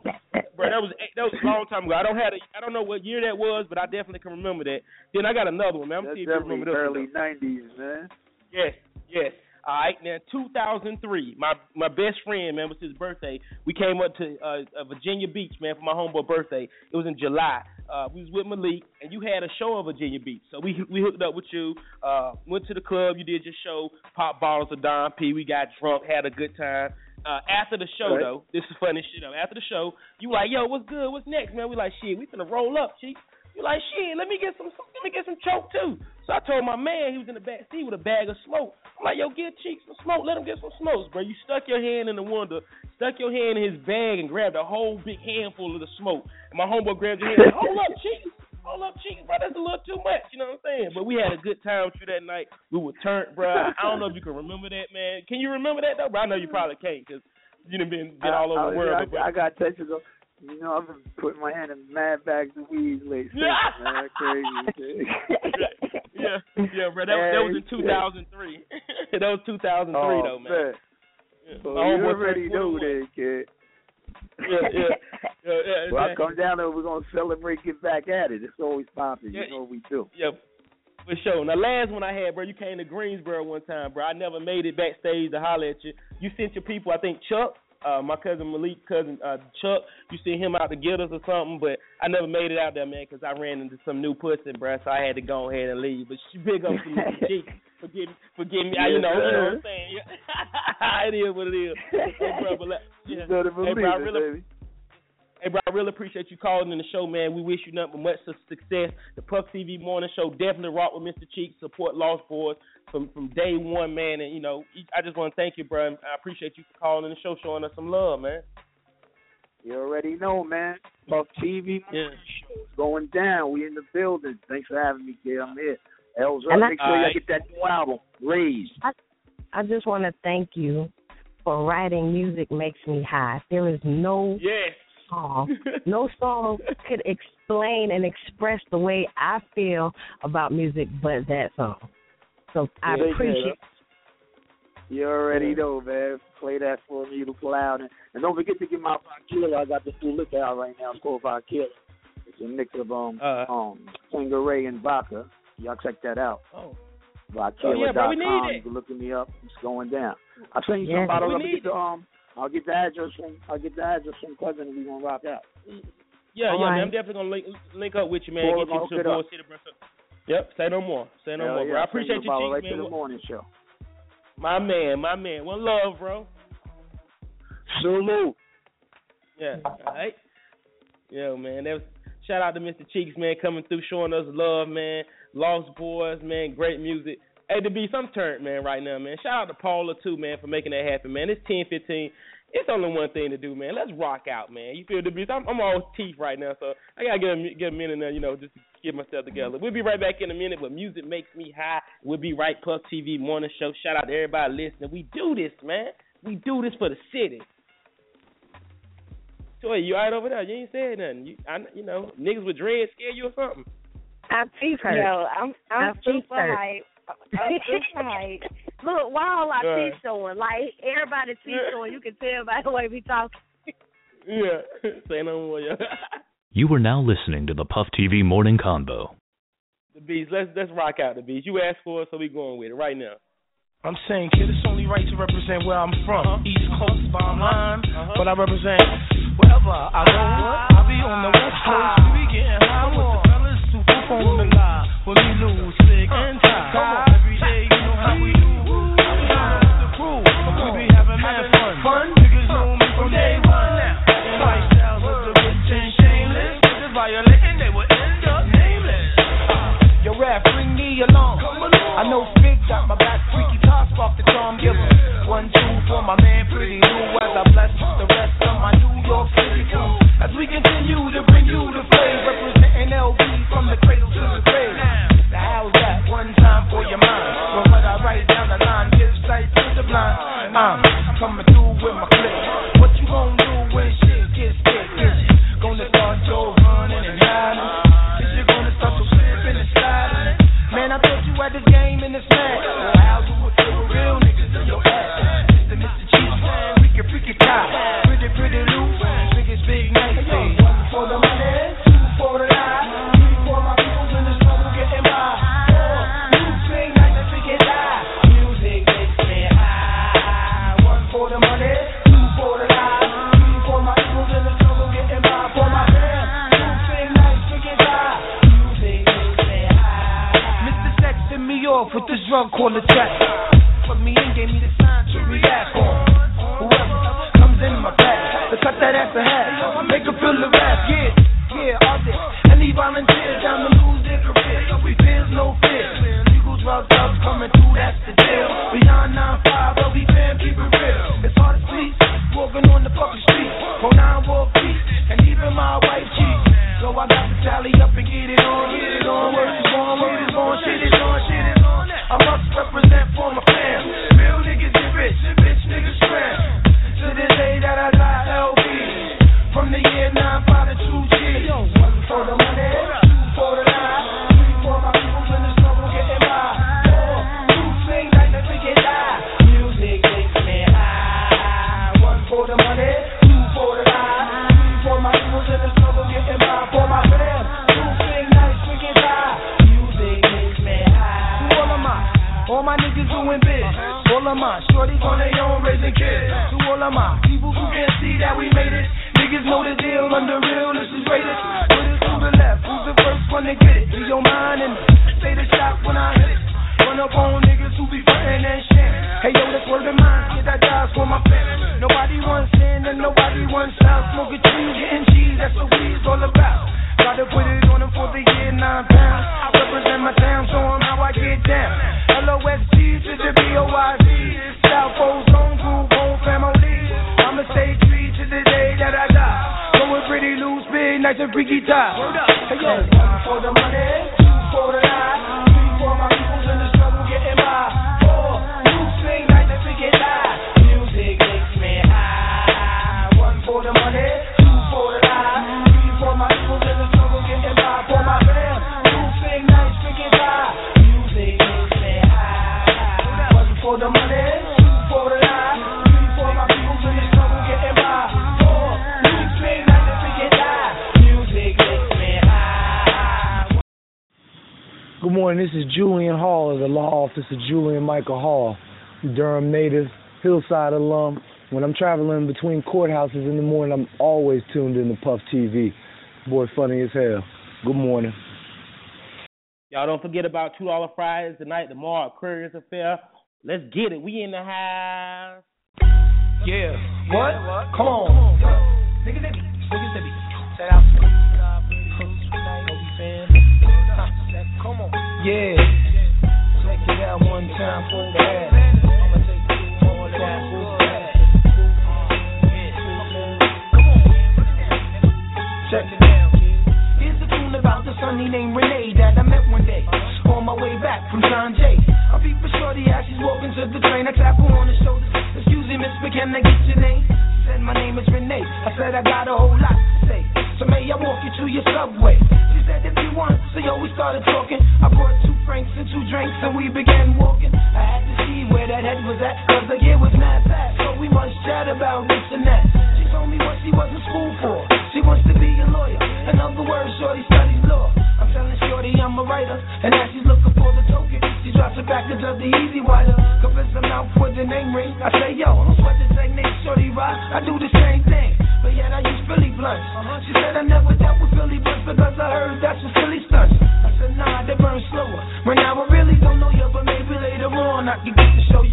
bro, that was that was a long time ago. I don't have a, I don't know what year that was, but I definitely can remember that. Then I got another one, man. I'm That's see if you remember this. one, early '90s, man. Yes, yes. All right, now 2003, my my best friend, man, was his birthday. We came up to uh, uh, Virginia Beach, man, for my homeboy birthday. It was in July. Uh, we was with Malik, and you had a show in Virginia Beach. So we we hooked up with you. Uh, went to the club. You did your show. Pop bottles of Don P. We got drunk, had a good time. Uh, after the show, Right. though, this is funny shit. Though. After the show, you like, yo, what's good? What's next, man? We like, shit, we finna roll up, chief. You like, shit, let me get some, let me get some choke too. So I told my man he was in the back seat with a bag of smoke. I'm like, yo, get Cheeks some smoke. Let him get some smokes, bro. You stuck your hand in the window, stuck your hand in his bag, and grabbed a whole big handful of the smoke. And my homeboy grabbed your hand. Like, Hold up, Cheeks. Hold up, Cheeks, bro. That's a little too much. You know what I'm saying? But we had a good time with you that night. We were turned, bro. I don't know if you can remember that, man. Can you remember that though? But I know you probably can't because you done been been all over oh, I, the world. I, but- I got touches of. You know, I've been putting my hand in mad bags of weed lately. man, crazy. yeah, yeah, bro. That, that was in 2003. that was 2003 oh, though, man. Yeah. So My you already turned know that, kid. Yeah, yeah, yeah, yeah. Well, I come down there, and we're gonna celebrate, get back at it. It's always popping. Yeah. You know what we do. Yeah, for sure. Now, last one I had, bro, you came to Greensboro one time, bro. I never made it backstage to holler at you. You sent your people, I think Chuck, uh, my cousin Malik, cousin uh, Chuck. You sent him out to get us or something, but I never made it out there, man, because I ran into some new pussy, bruh, So I had to go ahead and leave. But she big up to Mr. G. Forgive me, forgive me. I, you Yes, know, you know what I'm saying. It is what it is. Hey, bro, but yeah. You hey, bro, I it, really, baby. Hey, bro, I really appreciate you calling in the show, man. We wish you nothing but much success. The Puff TV Morning Show definitely rock with Mr. Cheek. Support Lost Boyz from from day one, man. And you know, I just want to thank you, bro. and I appreciate you for calling in the show, showing us some love, man. You already know, man. Puff TV Yeah. show's going down. We in the building. Thanks for having me, kid. I'm here. L's up. Make sure y'all get that new album, Raised. I just want to thank you for writing music makes me high. There is no Yes. Song, no song could explain and express the way I feel about music but that song. So I Yeah, appreciate You already know, man. Play that for me to pull out. And, and don't forget to get my Killer. I got this full liquor out right now. It's called Killer. It's a mix of um, Uh. um, Tanqueray and vodka. Y'all check that out. Oh. Vodkiller.com. Oh, yeah, bro, we need. You can look me up. It's going down. I'll send you Yeah, some bottles. we I'll get the um. I'll get the address from. I'll get the address from cousin. and We gonna rock out. Yeah, All yeah, right. man. I'm definitely gonna link link up with you, man. Boy, get you to it the up. Bull City Breakfast. Yep. Say no more. Say no Hell more, yeah, bro. I appreciate the you, ball Cheeks, right man. to the morning show. My man, my man. One love, bro. Salute. Yeah. All right. Yeah, man. That was, shout out to Mr. Cheeks, man, coming through, showing us love, man. Lost Boyz, man. Great music. Hey, the beast, I'm turned, man, right now, man. Shout out to Paula too, man, for making that happen, man. It's ten fifteen. It's only one thing to do, man. Let's rock out, man. You feel the beast? I'm, I'm all teeth right now, so I gotta get a, get a minute now, you know, just to get myself together. We'll be right back in a minute, but music makes me high. We'll be right, Puff TV morning show. Shout out to everybody listening. We do this, man. We do this for the city. Toy, you all right over there? You ain't said nothing. You, I, you know, niggas with dreads scare you or something? I'm Teeth hurt. Yo, I'm I'm My teeth super hurt. hype. I'm. Look, why all our Right. teeth showing? Like everybody teeth showing. You can tell by the way we talk. Yeah. Say no more, yo. You are now listening to the Puff TV Morning Convo. the beast. Let's let's rock out the beast. You asked for it, so we going with it right now. I'm saying, kid, it's only right to represent where I'm from. Uh-huh. East Coast, bottom line. But I represent wherever I go. I be on the West Coast. We be getting high with the fellas who perform the lie. When we lose, sick and tired. Every day, you know how we do. I be down with the crew. We be having mad fun. Fun. Niggas know me from day one. And lifestyles of the rich and shameless. Niggas violating, they will end up nameless. Yo, rap, bring me along. I know Big got my back, freaky toss off the drum. Give 'em one, two for my man, Pretty Lou, as I bless the rest of my New York Durham native, Hillside alum. When I'm traveling between courthouses in the morning, I'm always tuned in to Puff TV. Boy, funny as hell. Good morning. Y'all don't forget about two dollar fries tonight. Tomorrow, Aquarius Affair. Let's get it. We in the house. Yeah. What? Come on. Come on. back from San Jay. I peep a shorty as she's walking to the train. I clap her on the shoulder. Excuse me, miss, but can I get your name? She said, My name is Renee. I said, I got a whole lot to say. So may I walk you to your subway? She said, If you want. So yo, we started talking. I brought two francs and two drinks, and we began walking. I had to see where that head was at, cause the gear was mad fast. So we must chat about this and that. She told me what she was in school for. She wants to be a lawyer. In other words, shorty studies law. I'm telling she shorty, I'm a writer. And as she's looking for the token, she drops a package of the E-Z Wider. Confess her mouth with the name ring. I say, yo, don't sweat the technique, shorty ride. I do the same thing, but yet I use Philly blunts. Uh-huh. She said I never dealt with Philly blunts because I heard that's what Philly stunts. I said, nah, they burn slower. Right now I really don't know you, but maybe later on I can get to show you.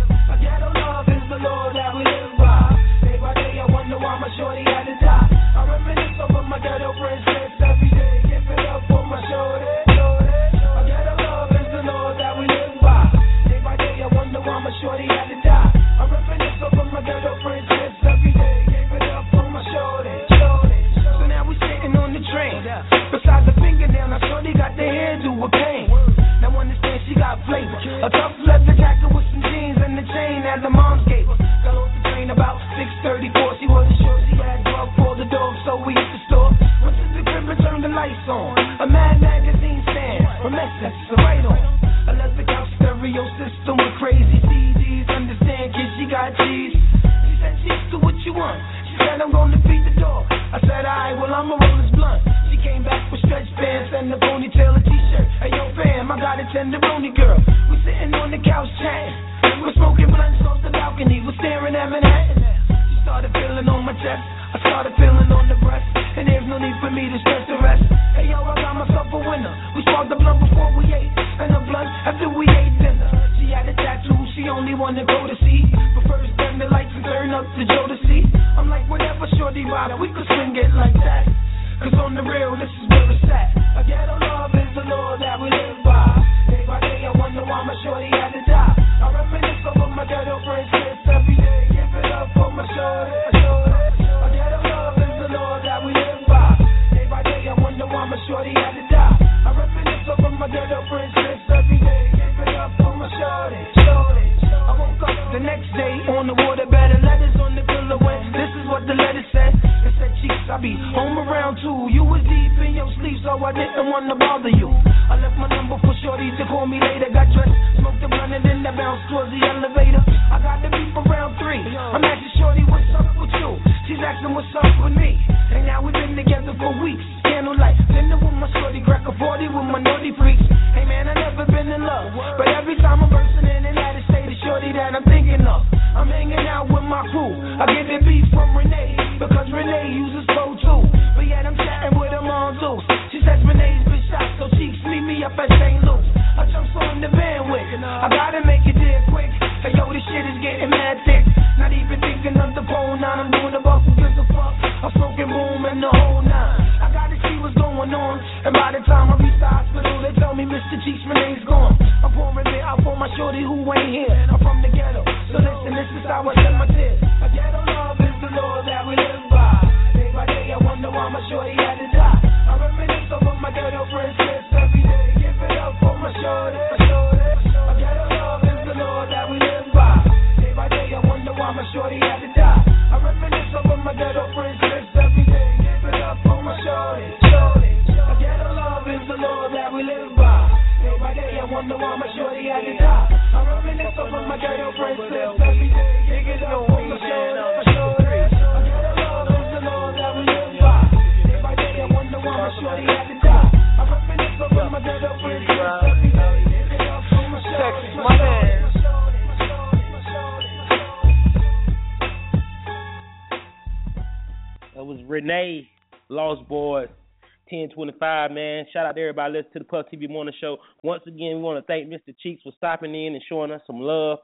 Out to everybody listening to the Puff TV Morning Show. Once again, we want to thank Mr. Cheeks for stopping in and showing us some love.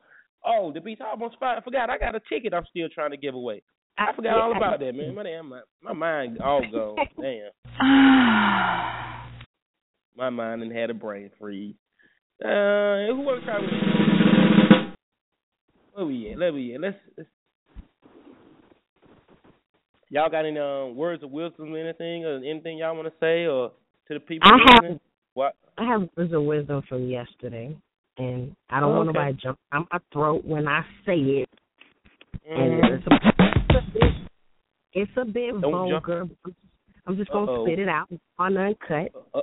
Oh, the beats I almost I forgot. I got a ticket I'm still trying to give away. I forgot all about that, man. My damn, my, my mind all gone. Damn. My mind and had a brain freeze. Uh, who want to try with me? Where we at? Let me at. Let's, let's. Y'all got any um, words of wisdom, or anything, or anything y'all want to say, or to the people? I have- listening? What? I have words of wisdom from yesterday, and I don't want Okay. nobody jump down my throat when I say it. Mm. And it's a, it's a bit, it's a bit Don't jump- vulgar. I'm just gonna Uh-oh. spit it out on uncut. Uh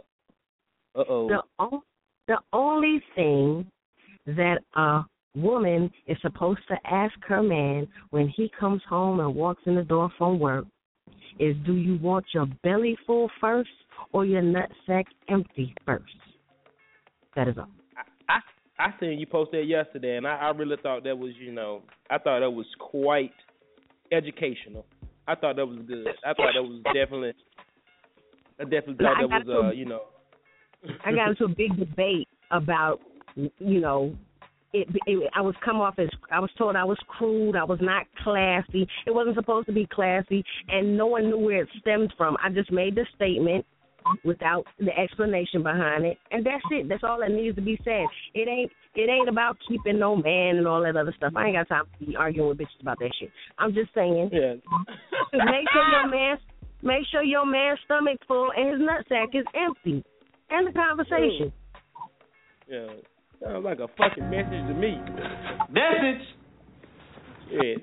oh. The o- the only thing that a woman is supposed to ask her man when he comes home and walks in the door from work is, "Do you want your belly full first or your nutsack empty first? That is all. I I seen you post that yesterday, and I, I really thought that was, you know, I thought that was quite educational. I thought that was good. I thought that was definitely, I definitely thought I that was, uh, you know. I got into a big debate about, you know, it, it. I was come off as I was told I was crude. I was not classy. It wasn't supposed to be classy, and no one knew where it stemmed from. I just made the statement without the explanation behind it, and that's it. That's all that needs to be said. It ain't. It ain't about keeping no man and all that other stuff. I ain't got time to be arguing with bitches about that shit. I'm just saying. Yeah. make sure your man, make sure your man's stomach full and his nutsack is empty. End the conversation. Yeah. Sounds like a fucking message to me. Message. Yeah.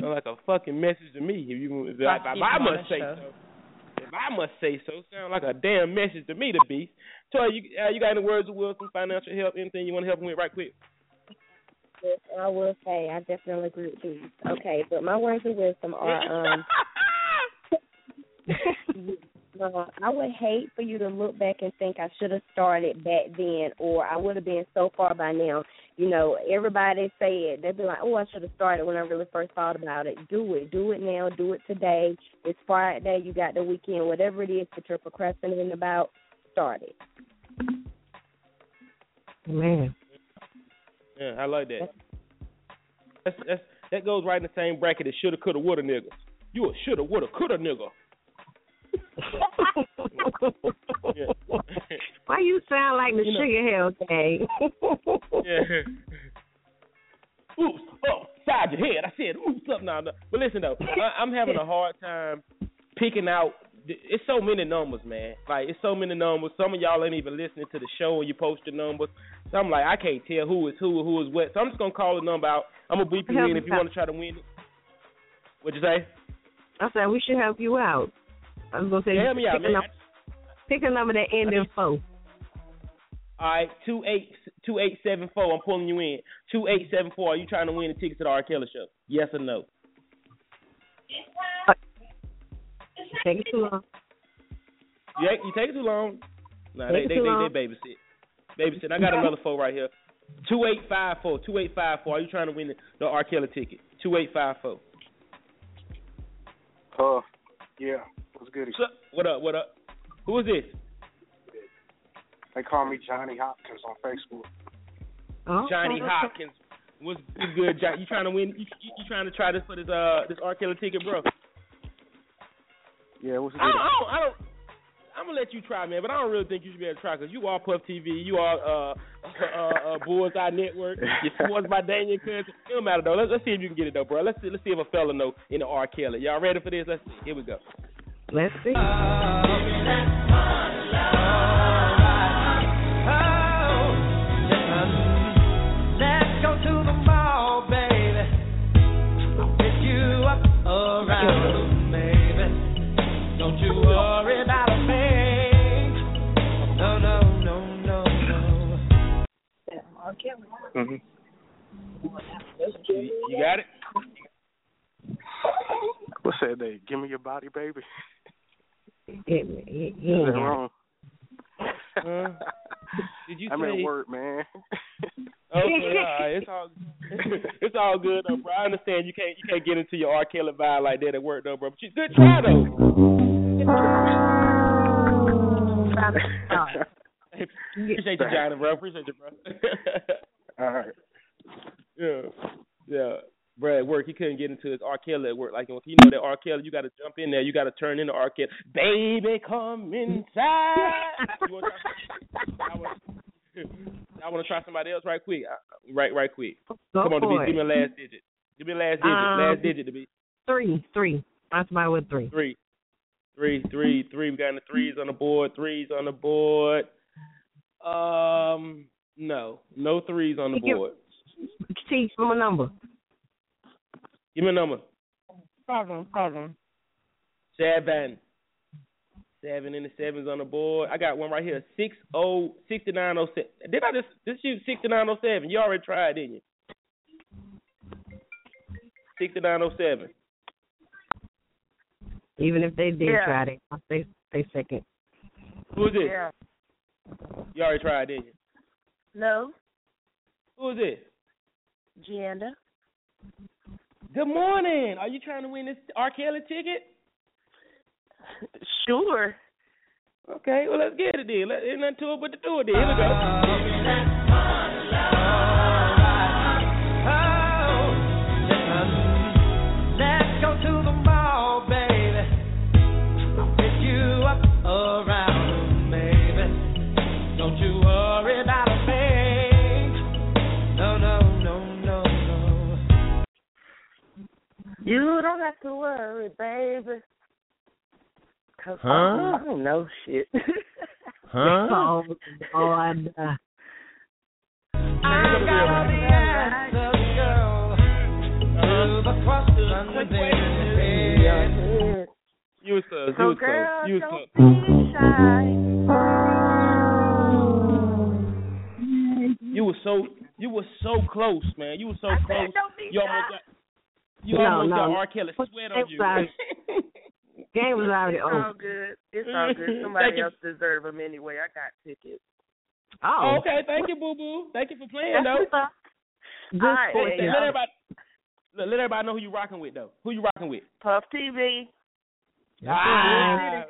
Sounds like a fucking message to me. If you, if, I, Fuck if I must say show. so. If I must say so, sound like a damn message to me, the beast. Toy, you uh, you got any words of wisdom, financial help, anything you want to help him with, right quick? Yes, I will say I definitely agree with you. Okay, but my words of wisdom are um uh, I would hate for you to look back and think I should have started back then or I would have been so far by now. You know, everybody say it. They'd be like, Oh, I should have started when I really first thought about it. Do it. Do it now, do it today. It's Friday, you got the weekend, whatever it is that you're procrastinating about, start it. Man. Yeah, I like that. That's, that's that goes right in the same bracket as shoulda, coulda, woulda nigga. You a shoulda, woulda, coulda nigga. Why you sound like the You know- Sugar Hill gang? yeah. Oops, upside oh, your head. I said oops up now. no. But listen though, I, I'm having a hard time picking out. It's so many numbers, man. Like it's so many numbers. Some of y'all ain't even listening to the show when you post your numbers. So I'm like, I can't tell who is who, who is what. So I'm just gonna call the number out. I'm gonna beep you in if you want to try to win it. What'd you say? I said we should help you out. I was gonna say Yeah, help me out, pick, a man. number, pick a number that ends in four. All right, two eight two eight seven four. I'm pulling you in. Two eight seven four. Are you trying to win the tickets to the R. Kelly show? Yes or no? Take it too long. You, you take it too long. Nah, Take they they, long. they they babysit. Babysit. I got another four right here. Two eight five four. Two eight five four. Are you trying to win the, the R. Kelly ticket? Two eight five four. Uh, yeah. What's good? What up? What up? Who is this? They call me Johnny Hopkins on Facebook. Oh, Johnny okay. Hopkins. What's what's good, John? You trying to win? You, you, you trying to try this for this uh this R. Kelly ticket, bro? Yeah, what's I don't, I don't, I don't. I'm gonna let you try, man, but I don't really think you should be able to try because you are Puff TV, you are uh, uh, uh, Bullseye Network, you're Sports by Daniel Cousin. It don't matter though. Let's, let's see if you can get it though, bro. Let's see, let's see if a fella know in the R. Kelly. Y'all ready for this? Let's see. Here we go. Let's see. Let's go to the mall, baby. I'll pick you up around, baby. Don't you worry about a thing. No, no, no, no, no. Mm-hmm. You, you got it? What's that? They give me your body, baby. It, it, he Is ain't that got it. wrong? Uh, did you I'm say? at work, man. Okay, all right. It's all it's all good though, bro. I understand you can't you can't get into your R. Kelly vibe like that at work though, bro. But you, good try though. Appreciate you, Johnny, bro. Appreciate you, bro. All right. Yeah, yeah. Bro, at work, he couldn't get into his R. Kelly at work. Like, if you know that R. Kelly, you got to jump in there. You got to turn into R. Kelly. Baby, come inside. you want to I want to try somebody else right quick. Right, right quick. Go Come on, for to be, it. give me the last digit. Give me the last digit. Um, last digit to be Three, three. That's my with three. three, three, three, three. We got the threes on the board. Threes on the board. Um, no, no threes on the board. Teach them a number. Give me a number. Seven, seven. Seven. Seven and the sevens on the board. I got one right here. Six oh sixty nine oh seven. Did I just just shoot sixty nine oh seven? You already tried, didn't you? Sixty nine oh seven. Even if they did Yeah. try, they they they second. Who is it? Yeah. You already tried, didn't you? No. Who is it? Gianda. Good morning. Are you trying to win this R. Kelly ticket? Sure. Okay, well let's get it then. Let, ain't nothing to it but to do it then. Here we go. Ah. You don't have to worry, baby. Cause Huh? I don't know shit. Oh, oh, I, uh, I got all the answers, girl. To the questions, baby. You was close. You So was girl. You was don't close. be shy. You were so you were so close, man. You were so I said close. don't be You almost shy. got you No, almost no. got R. Kelly sweat on It's you. alright. game was already It's all good. It's all good. Somebody else deserve them anyway. I got tickets. Oh, okay, thank you, Boo Boo. Thank you for playing though. Good All right, for Let, everybody let, let everybody know who you rocking with though. Who you rocking with? Puff TV. Ah,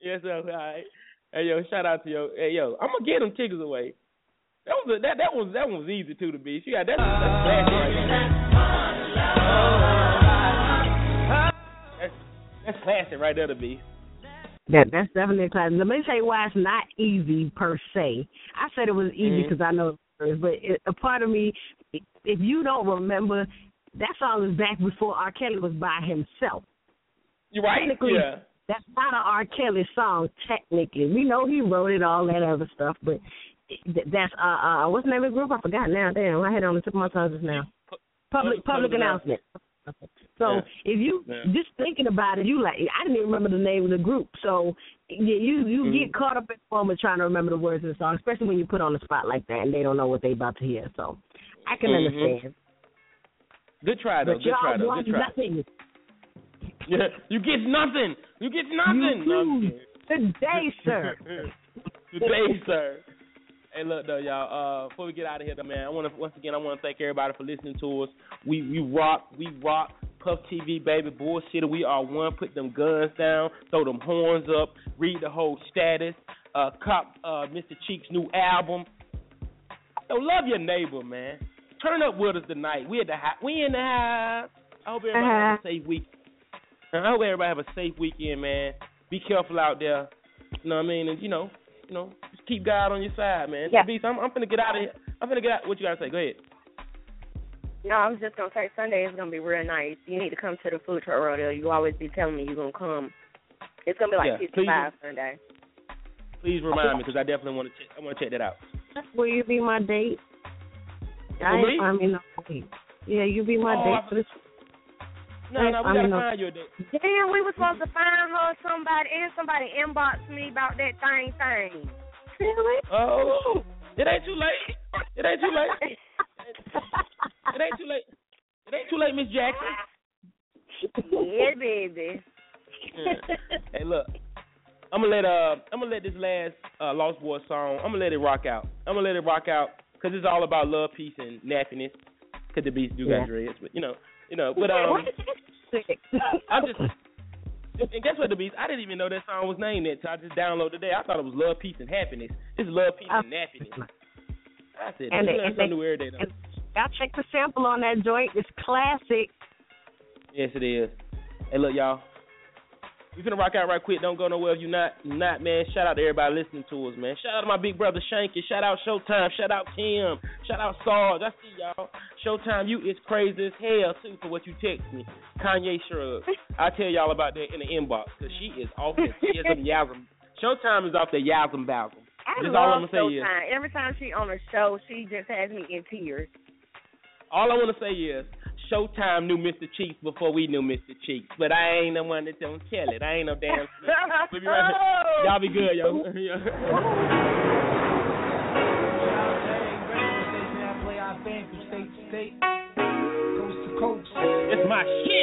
yes, sir. All right. Hey yo, shout out to yo. Hey yo, I'm gonna get them tickets away. That was a, that that was that one was easy too to be. She got that. That's classy right there. That's, that's classic right there to be. That that's definitely a class. Let me tell you why it's not easy per se. I said it was easy because I know, but it, a part of me, if you don't remember, that song is back before R. Kelly was by himself. You're right? Technically, Yeah. that's not an R. Kelly song. Technically, we know he wrote it, all that other stuff, but that's uh uh what's the name of the group? I forgot now. Damn, I had it on the tip of my tongue just now. Public Public public announcement. So Yeah. if you Yeah. just thinking about it, you like I didn't even remember the name of the group. So you you, you Mhm. get caught up in the moment trying to remember the words of the song, especially when you put on the spot like that and they don't know what they about to hear. So I can Mhm. understand. Good try though. But Good try y'all though. won Good try. nothing Yeah. You get nothing. You get nothing. No, You kidding. today, sir. Today, sir. Hey, look though, y'all. Uh, before we get out of here, though, man, I want to once again I want to thank everybody for listening to us. We we rock, we rock. Puff TV, baby, bullshit. We are one. Put them guns down, throw them horns up, read the whole status. Uh, cop uh, Mr. Cheek's new album. So love your neighbor, man. Turn up with us tonight. We at the. We in the house. I hope everybody have a safe week. I hope everybody have a safe weekend, man. Be careful out there. You know what I mean? And you know, know, just keep God on your side, man. Yeah. Beast, I'm, I'm finna get out of here. I'm finna get out. What you gotta say? Go ahead. No, I was just gonna say Sunday is gonna be real nice. You need to come to the food truck rodeo. You always be telling me you're gonna come. It's gonna be like Yeah, fifty please. Sunday. Please remind me because I definitely want to. Check, I want to check that out. Will you be my date? For I me? I mean, no, yeah, you be my Oh, date I- for this. No, no, we gotta find you a date. Damn, we were supposed to find her somebody and somebody inboxed me about that same thing. Really? Oh, it ain't too late. It ain't too late. It ain't too late. It ain't too late, Miss Jackson. yeah, baby. Yeah. Hey, look. I'm gonna let uh I'm gonna let this last uh, Lost Boy song. I'm gonna let it rock out. I'm gonna let it rock out because it's all about love, peace, and nappiness. Cause the beast do Yeah. got dreads, but you know, you know, but um, I'm just. And guess what, the beast. I didn't even know that song was named that. So I just downloaded it. I thought it was Love, Peace, and Happiness. It's Love, Peace, oh. and Nappiness. I said, and, they, and, they, I checked the sample on that joint. It's classic. Yes, it is. Hey, look, y'all. We finna rock out right quick. Don't go nowhere if you not not man. Shout out to everybody listening to us, man. Shout out to my big brother Shanky. Shout out Showtime. Shout out Kim. Shout out Sarge. I see y'all. Showtime, you is crazy as hell too for what you text me. Kanye shrugs. I tell y'all about that in the inbox because she is off the yasm. Showtime is off the yasm basm. I just love Showtime. Every time she on a show, she just has me in tears. All I want to say is Showtime knew Mr. Cheeks before we knew Mr. Cheeks, but I ain't the one that don't kill it. I ain't no damn. we'll be right. Oh! Y'all be good, yo. It's my shit.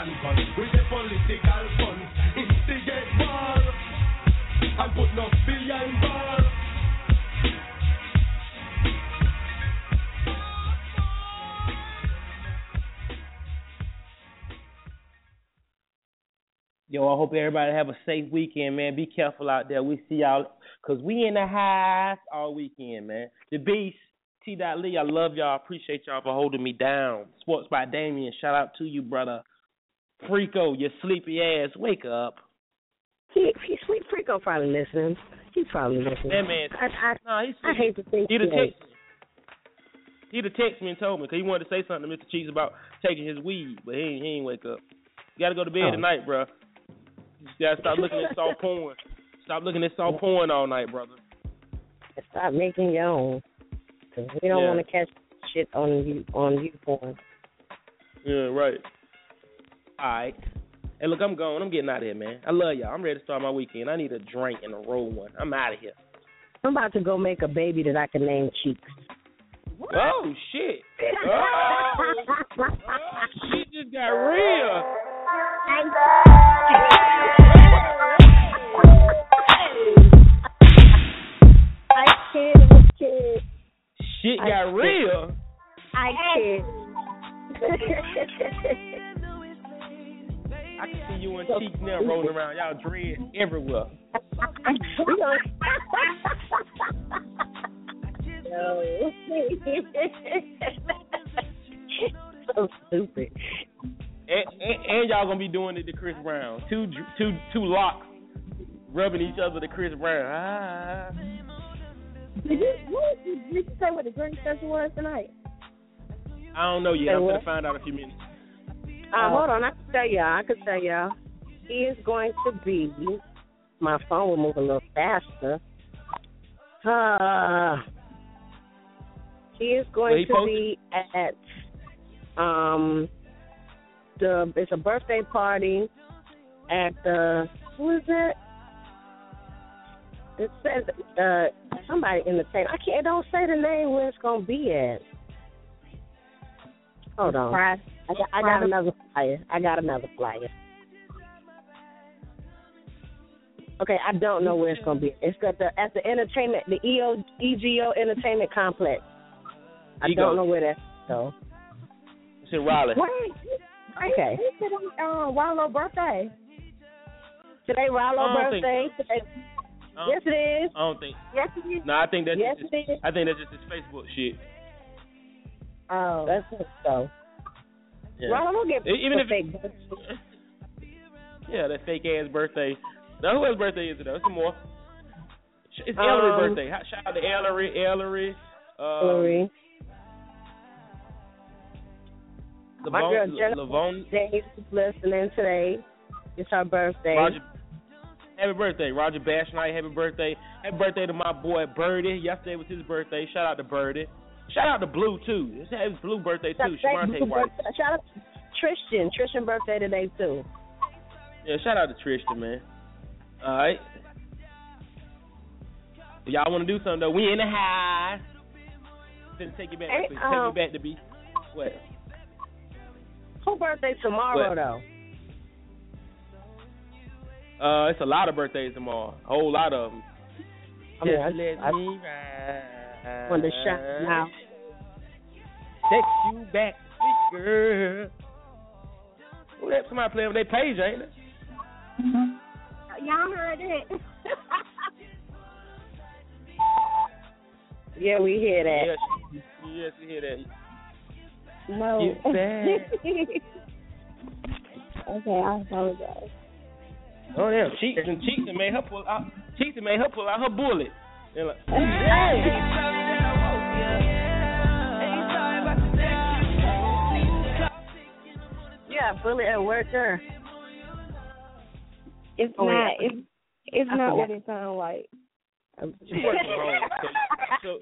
and with the political. Instigate war and put no billion bar. Yo, I hope everybody have a safe weekend, man. Be careful out there. We see y'all, cause we in the house all weekend, man. The beast. T. Lee, I love y'all. Appreciate y'all for holding me down. Sports by Damien, shout out to you, brother. Freako, you sleepy ass, wake up. He, he sweet Freako probably listening. He's probably listening. That man, I, I, no, he's I hate to think He'd have text me. He'd have texted me and told me because he wanted to say something to Mr. Cheeks about taking his weed, but he ain't, he ain't wake up. You gotta go to bed Oh. tonight, bro. You gotta stop looking at soft porn. Stop looking at soft porn all night, brother. Stop making your own. 'Cause we don't Yeah. want to catch shit on you on you porn. Yeah, right. All right. Hey, look, I'm going. I'm getting out of here, man. I love y'all. I'm ready to start my weekend. I need a drink and a roll one. I'm out of here. I'm about to go make a baby that I can name Cheeks. Oh shit! Oh, shit just got real. I kid, I kid. Shit got kid. real. I kid. I can see you and Cheeks now rolling around. Y'all dread everywhere. We gonna- No. so stupid. And, and, and y'all gonna be doing it to Chris Brown. Two two two locks rubbing each other to Chris Brown. Ah. Did you, what, did you say what the drink special was tonight? I don't know yet. Say I'm what? gonna find out in a few minutes. Uh, hold on, I can tell y'all. I can tell y'all. He is going to be. My phone will move a little faster. Uh, he is Where he going to posted? be at um the. It's a birthday party at the. Who is it? It says uh somebody entertainment. I can't. It don't say the name where it's gonna be at. Hold on. I got, I got another flyer. I got another flyer. Okay, I don't know where it's gonna be. It's at the at the entertainment, the EO EGO Entertainment Complex. I Ego. don't know where that's so. It's in Raleigh. Wait, Okay. He said it uh, Rollo birthday. Today Rollo I don't birthday. Today, yes, it is. I don't think. Yes, it is. No, I think that's Yes, just. it is. I think that's just his Facebook shit. Oh, That's it. So, Yeah. Rollo don't get even if fake. Yeah, that fake ass birthday. Now who else's birthday is it? though? Some more. It's Um, Ellery's birthday. Shout out to Ellery, Ellery. Um, Hillary. My girl Jennifer Lavon, James is listening today. It's her birthday. Roger. Happy birthday, Roger Bash Knight. Happy birthday. Happy birthday to my boy Birdie. Yesterday was his birthday. Shout out to Birdie. Shout out to Blue too. It's his Blue birthday too. Shamante White. Shout out to Tristan. Tristan birthday today too. Yeah, shout out to Tristan, man. All right. If y'all want to do something though, we in the high. Then take it back. Hey, please. um, take me back to be. What? Who birthday tomorrow What? though? Uh, it's a lot of birthdays tomorrow. A whole lot of them. I mean, Just let I- me ride. Want the shout now? Text you back, sweet girl. Who that? Somebody playing with their page, ain't it? Uh, y'all heard it. Yeah, we hear that. Yes, yes, you hear that. no. You bad. okay, I apologize. Oh yeah, cheeks and cheeks and made her pull out. Cheeks and made her pull out her bullet. They're like, Yeah, bullet at work there. It's Oh, not. yeah. It's it's I not what it sounds like. she work from home, so, so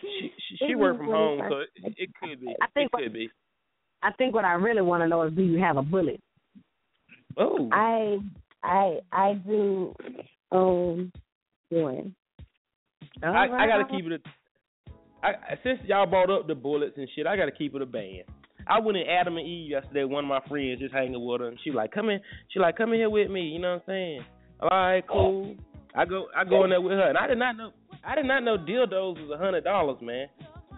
she she, she work from home, so it, it could be. I think it could be. I think what I really want to know is do you have a bullet? Oh, I I I do um, one. I, I gotta keep it. A, I since y'all brought up the bullets and shit, I gotta keep it a band. I went in Adam and Eve yesterday. One of my friends just hanging with her, and she like, come in. She like, come in here with me. You know what I'm saying? All right, cool. I go, I go in there with her, and I did not know, I did not know dildos was a hundred dollars, man.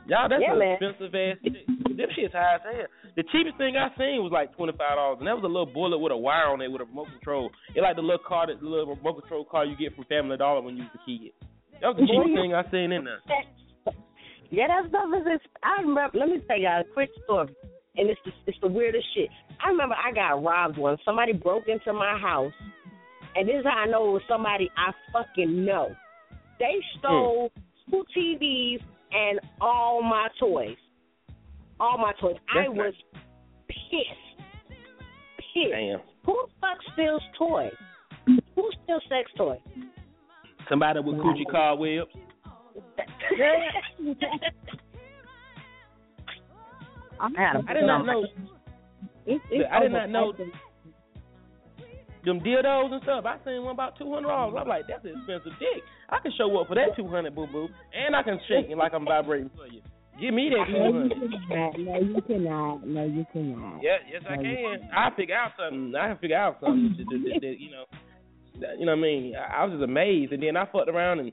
Y'all, that's Yeah, an man. expensive ass shit. them shit's high as hell. The cheapest thing I seen was like twenty five dollars, and that was a little bullet with a wire on it with a remote control. It like the little car, that the little remote control car you get from Family Dollar when you was a kid. That was the cheapest thing I seen in there. Yeah, that stuff is. Exp- I remember. Let me tell y'all a quick story, and it's the, it's the weirdest shit. I remember I got robbed once. Somebody broke into my house, and this is how I know it was somebody I fucking know. They hmm. stole two TVs and all my toys. All my toys. I That's was pissed. Pissed. Damn. Who the fuck steals toys? Who steals sex toys? Somebody with coochie cobwebs. I I did not know. It's, it's I did not know overpriced. Them dildos and stuff. I seen one about two hundred dollars. I'm like, that's an expensive dick. I can show up for that two hundred, boo boo, and I can shake it like I'm vibrating for you. Give me that two No, you cannot. No, you cannot. No, you cannot. Yeah, yes I No, you can. I figure out something. I figure out something. that, that, that, that, you know, that, you know what I mean. I, I was just amazed, and then I fucked around and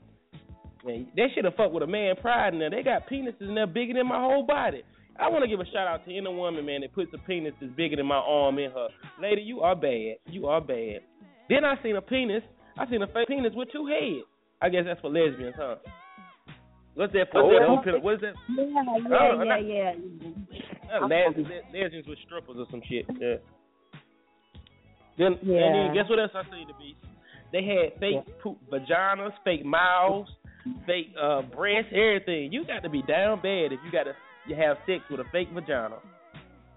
man, they should have fucked with a man pride in there. They got penises in there bigger than my whole body. I want to give a shout out to any woman, man, that puts a penis that's bigger than my arm in her. Lady, you are bad. You are bad. Then I seen a penis. I seen a fake penis with two heads. I guess that's for lesbians, huh? What's that for? Oh. What is that? Yeah, Oh, yeah, not- yeah, yeah. Uh, les- les- lesbians with strippers or some shit. Yeah. Then and then guess what else I seen the beast? They had fake poop vaginas, fake mouths, fake uh breasts, everything. You got to be down bad if you got to you have sex with a fake vagina.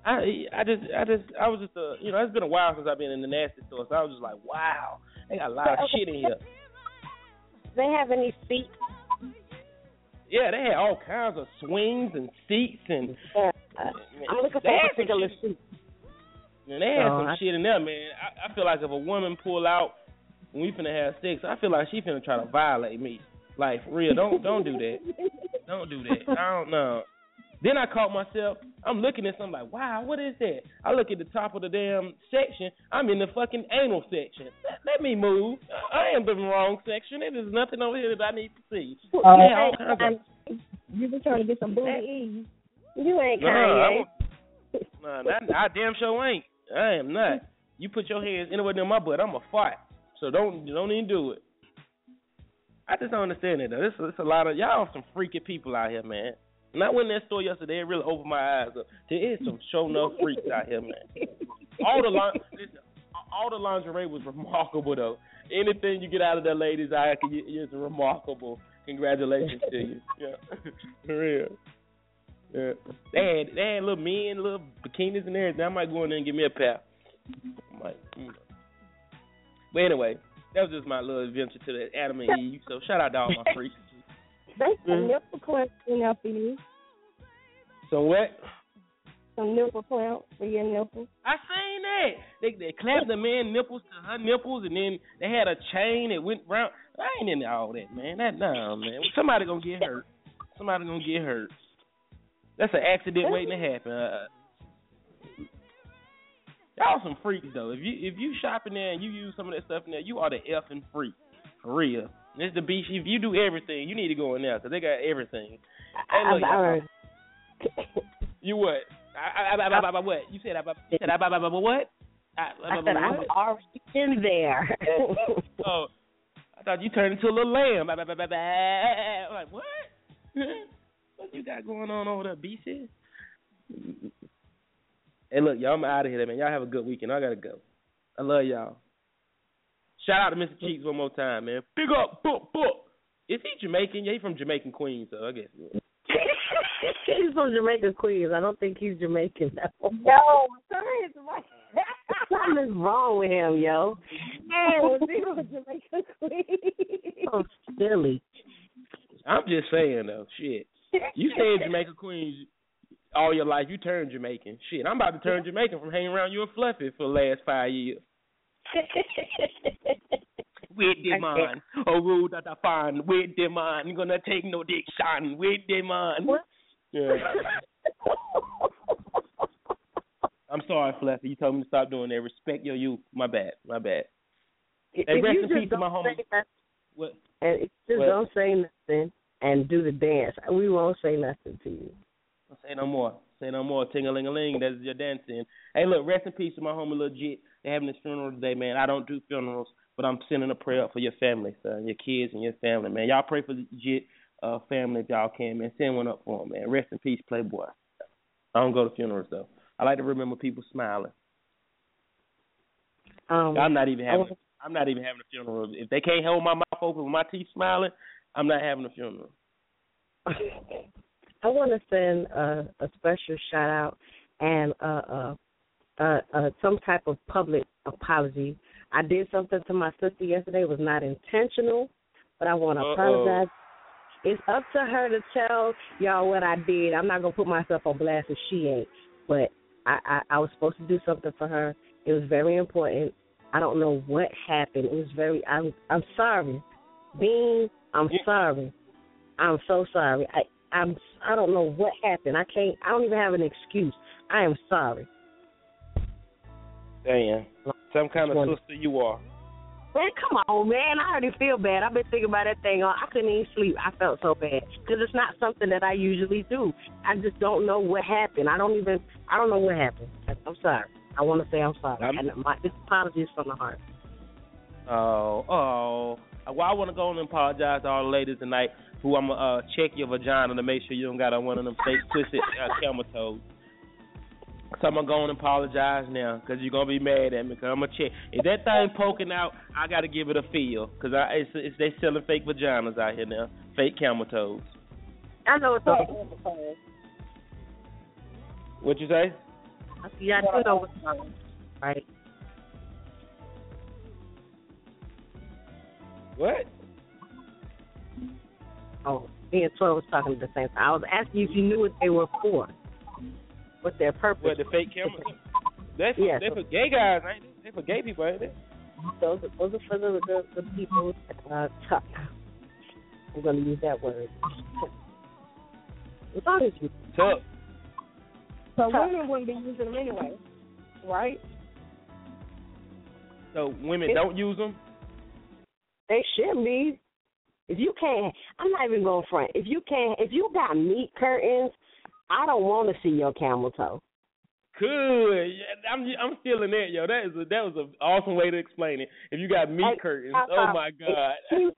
I I just I just I was just a you know it's been a while since I've been in the nasty store, so I was just like wow they got a lot of shit in here. They have any seats? Yeah, they had all kinds of swings and seats and Uh, I'm looking for a particular seat. Man, they had Oh, some I- shit in there, man. I, I feel like if a woman pull out when we finna have sex, I feel like she finna try to violate me. Like for real, don't don't do that. Don't do that. I don't know. Then I caught myself. I'm looking at something like, wow, what is that? I look at the top of the damn section. I'm in the fucking anal section. Let, let me move. I am the wrong section. There is nothing over here that I need to see. Uh, yeah, all kinds of. You been trying to get some booty. You ain't No, Kanye. Nah, that, I damn sure ain't. I am not. You put your hands anywhere near my butt, I'm a fight. So don't don't even do it. I just don't understand it though. This it's a lot of y'all some freaky people out here, man. And I went in that store yesterday, it really opened my eyes up. There is some show enough freaks out here, man. All the all the lingerie was remarkable though. Anything you get out of that lady's eye is remarkable. Congratulations to you. Yeah. For real. Yeah. They had they had little men, little bikinis and everything. I might go in there and give me a pair. But anyway, that was just my little adventure to the Adam and Eve. So shout out to all my freaks. They some Mhm. nipple clamps in there for you. So what? Some nipple clamps for your nipples. I seen that. They they clapped the man nipples to her nipples, and then they had a chain that went round. I ain't into all that, man. That no, man. Somebody gonna get hurt. Somebody gonna get hurt. That's an accident waiting to happen. Uh, y'all some freaks though. If you if you shop in there and you use some of that stuff in there, you are the effing freak for real. This the beach. If you do everything, you need to go in there because they got everything. Hey, look, I- I you what? I, I, I, I, I, what? You said I, I you said I, I, I, I, what? I, I, I said I'm already in there. Oh, I thought you turned into a little lamb. Ba, ba, ba, ba. I'm like, what? what you got going on over there, BC? Hey, look, y'all, I'm out of here, man. Y'all have a good weekend. I gotta go. I love y'all. Shout out to Mr. Cheeks one more time, man. Big up, book, book. Is he Jamaican? Yeah, he from Jamaican Queens, so I guess. he's from Jamaica, Queens. I don't think he's Jamaican. No, No, sorry, it's my. something is wrong with him, yo. Hey, was he from Jamaica Queen? So oh, silly. I'm just saying though, shit. You stay in Jamaica Queens all your life. You turn Jamaican. Shit, I'm about to turn Jamaican from hanging around you and Fluffy for the last five years. With the man, oh rule that I find. With the man, gonna take no diction. With the man. Yeah. I'm sorry, Fluffy. You told me to stop doing that. Respect your youth. My bad. My bad. If Hey, rest you in peace to my homie. What? and if you just What? don't say nothing and do the dance, we won't say nothing to you. Say no more. Say no more. Ting a ling a ling. That's your dancing. Hey, look. Rest in peace to my homie legit. They're having his funeral today, man. I don't do funerals, but I'm sending a prayer up for your family, son, your kids and your family, man. Y'all pray for the legit uh, family if y'all can, man. Send one up for him, man. Rest in peace, Playboy. I don't go to funerals though. I like to remember people smiling. Um, I'm not even having. I'm not even having a funeral. If they can't hold my mouth open with my teeth smiling, I'm not having a funeral. I want to send a, a special shout out and uh, uh, uh, uh, some type of public apology. I did something to my sister yesterday. It was not intentional, but I want to apologize. It's up to her to tell y'all what I did. I'm not gonna put myself on blast if she ain't. But I, I, I was supposed to do something for her. It was very important. I don't know what happened. It was very. I'm I'm sorry, Bean. I'm sorry. I'm so sorry. I I'm I don't know what happened. I can't. I don't even have an excuse. I am sorry. Damn. Some kind of sister you are. Man, come on, man. I already feel bad. I've been thinking about that thing. I couldn't even sleep. I felt so bad because it's not something that I usually do. I just don't know what happened. I don't even. I don't know what happened. I'm sorry. I want to say I'm sorry. I'm- and my this apology is from the heart. Oh, oh. Well, I want to go and apologize to all the ladies tonight who I'm going to uh, check your vagina to make sure you don't got on one of them fake twisted uh, camel toes. So I'm going to go and apologize now because you're going to be mad at me because I'm going to check. If that thing poking out, I got to give it a feel because I, it's, it's, they selling fake vaginas out here now, fake camel toes. I know it's up. What you say? Yeah, I do know what's wrong. Right. What? Oh, me and Toy was talking at the same time. I was asking you if you knew what they were for. What their purpose? What, the fake cameras. They for, Yeah, they so- for gay guys, ain't they? They for gay people, ain't they? Those are, those are for the the, the people. Uh, tough. I'm going to use that word. As long as you Tough. So Tough. women wouldn't be using them anyway, right? So women Yeah. don't use them? They should be. If you can't, I'm not even going front. If you can't, if you got meat curtains, I don't want to see your camel toe. Good. Yeah, I'm I'm feeling that, yo. That is a, that was an awesome way to explain it. If you got meat Hey, curtains, oh my god. If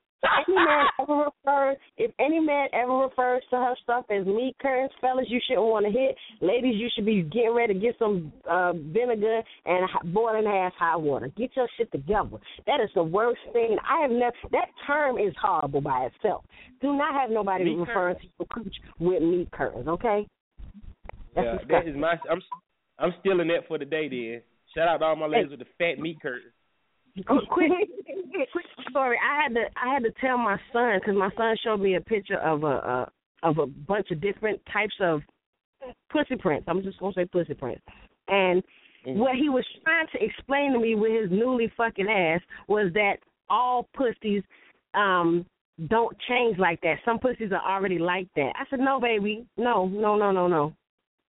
any man ever refers, if any man ever refers to her stuff as meat curtains, fellas, you shouldn't want to hit. Ladies, you should be getting ready to get some uh, vinegar and boiling ass hot water. Get your shit together. That is the worst thing. I have never. That term is horrible by itself. Do not have nobody Meat referring to your cooch with meat curtains. Okay. That's yeah, that is my. I'm I'm stealing that for the day. Then shout out to all my ladies with the fat meat curtains. Oh, quick, quick story. I had to I had to tell my son because my son showed me a picture of a uh, of a bunch of different types of pussy prints. I'm just gonna say pussy prints. And what he was trying to explain to me with his newly fucking ass was that all pussies um don't change like that. Some pussies are already like that. I said, No, baby, no, no, no, no, no.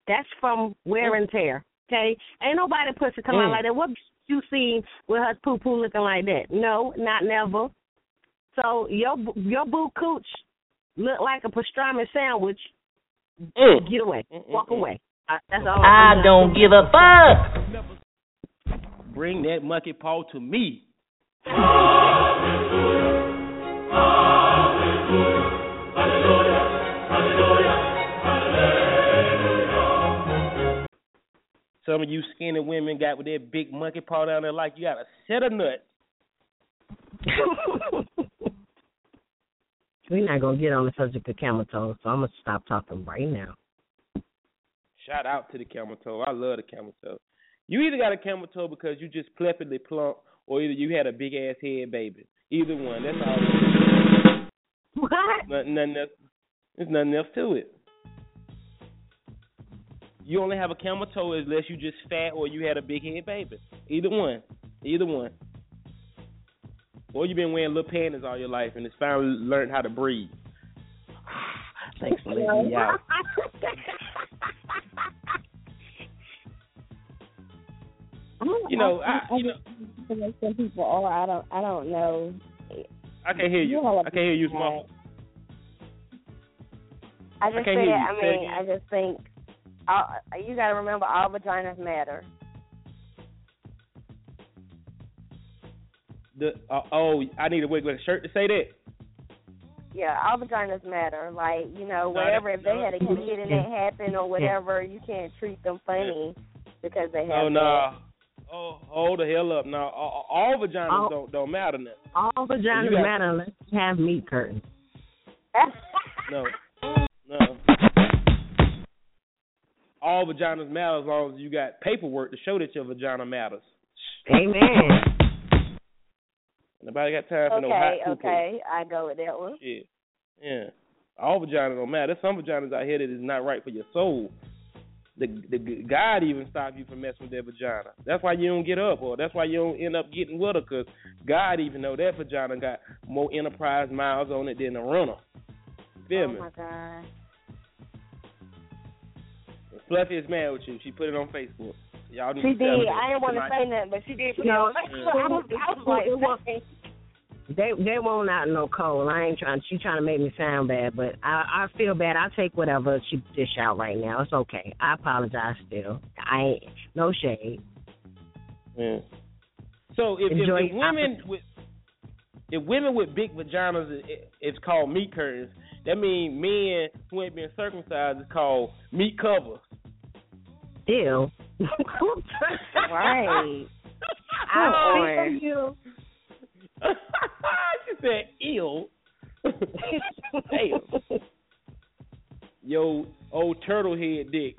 That's from wear and tear. Okay, ain't nobody pussy come out Mm. like that. What you seen with her poo poo looking like that? No, not never. So your your boo cooch look like a pastrami sandwich. Mm. Get away, walk away. Uh, that's all. I I'm don't give a fuck. Bring that monkey paw to me. Some of you skinny women got with that big monkey paw down there like you got a set of nuts. We're not gonna get on the subject of camel toes, so I'm gonna stop talking right now. Shout out to the camel toe. I love the camel toe. You either got a camel toe because you just pleasantly plump, or either you had a big ass head baby. Either one. That's all. What? Nothing, nothing else. There's nothing else to it. You only have a camel toe unless you just fat or you had a big head baby. Either one. Either one. Or you've been wearing little panties all your life and it's finally learned how to breathe. Thanks for letting me out. You know, I, you know, some people are. I don't. I don't know. I can't hear you. I can't hear you, small. I just can't said. I mean. I just think all, you got to remember all vaginas matter. The uh, oh, I need a wig with a shirt to say that. Yeah, all vaginas matter. Like you know, No, whatever. that- If they had a kid and it happened or whatever, you can't treat them funny because they have. Oh that. no. Oh, hold the hell up. Now, all, all vaginas All- don't don't matter now. All vaginas got- matter unless you have meat curtains. No, no. All vaginas matter as long as you got paperwork to show that your vagina matters. Amen. Nobody got time for no hot Okay, okay, I go with that one. Shit. Yeah. All vaginas don't matter. There's some vaginas out here that is not right for your soul. The the God even stop you from messing with that vagina. That's why you don't get up, or that's why you don't end up getting with her, cause God even know that vagina got more enterprise miles on it than a runner. Feel oh me? my god. Fluffy is mad with you. She put it on Facebook. Y'all need She to did. I didn't want to say nothing, but she did put No, it on. it I was, I was like, it was- They they won't out no cold. I ain't trying. She trying to make me sound bad, but I I feel bad. I take whatever she dish out right now. It's okay. I apologize still. I ain't no shade. Yeah. So if, if, Enjoy if women with if women with big vaginas i- i- it's called meat curtains, that means men who ain't been circumcised is called meat covers. Ew. right. I on. feel you. she said ew. Damn. Yo, old turtle head dick.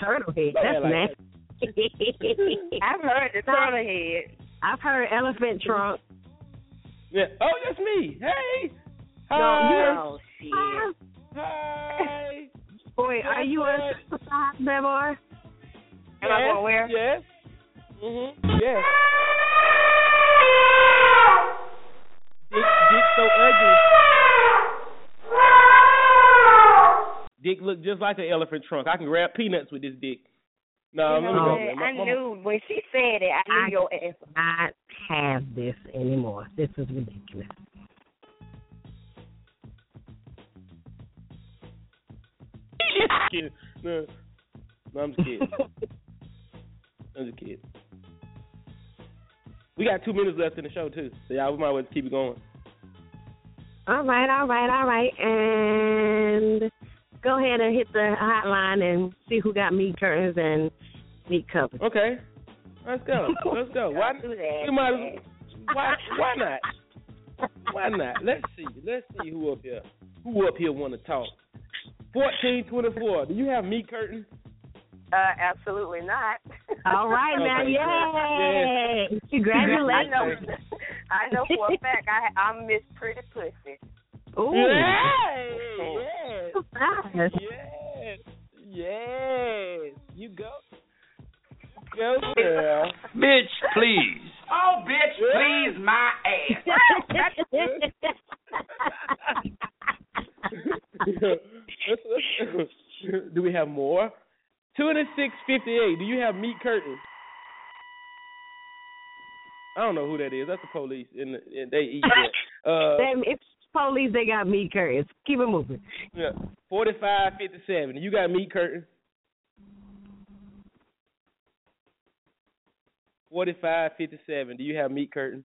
Turtle head. That's like nasty. I've heard the turtle head. I've heard elephant trunk. Yeah. Oh, that's me. Hey. No, Hi. Oh shit. Hi. Boy, are you a circumcised baby boy? Am I going where? Yes. Mhm. Yes. Dick, dick so ugly. Dick look just like an elephant trunk. I can grab peanuts with this dick. No, You let know me go. what? My- I my- knew when she said it. I knew I- your ass. Not have this anymore. This is ridiculous. kidding. No. no, I'm just kidding. I'm just kidding. We got two minutes left in the show too, so y'all we might as well keep it going. All right, all right, all right. And go ahead and hit the hotline and see who got meat curtains and meat covers. Okay, let's go. Let's go. Why? Do that. You might as why? Why not? Why not? Let's see. Let's see who up here. Who up here want to talk? Fourteen twenty four. Do you have meat curtains? Uh, absolutely not. All right now, Okay. yay! I Congratulations. know. I know for a fact I I'm Miss Pretty Pussy. Ooh. Yes. Nice. Yes. Yes. You go. Go girl. Bitch, please. Oh, bitch, please my Let's- let's- Do we have more? Twenty six fifty eight. Do you have meat curtains? I don't know who that is. That's the police, and, and they eat that. Uh, Them- it's police. They got meat curtains. Keep it moving. yeah, forty five fifty seven. You got meat curtains? Forty five fifty seven. Do you have meat curtains?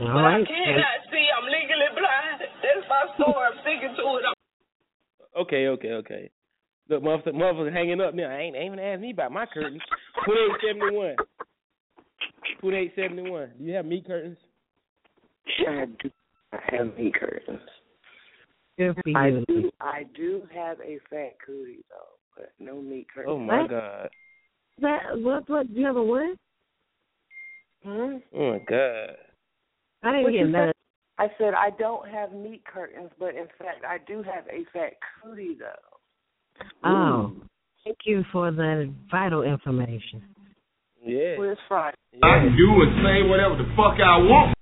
All right. see. I'm legally blind. That's my story. I'm sticking to it. Okay, okay, okay. Look, motherfucker, motherfucker hanging up now. I ain't, ain't even asked me about my curtains. Twenty eight seventy one. Twenty eight seventy one. Do you have meat curtains? I do not have meat curtains. Good for I do. I do have a fat cootie though, but no meat curtains. Oh my What? god. That what? What? You have a what? Hmm? Oh my god. I didn't What hear that. I said I don't have meat curtains, but in fact I do have a fat cootie though. Oh, thank you for the vital information. Yeah. Well, it's Friday. yeah. I can do and say whatever the fuck I want.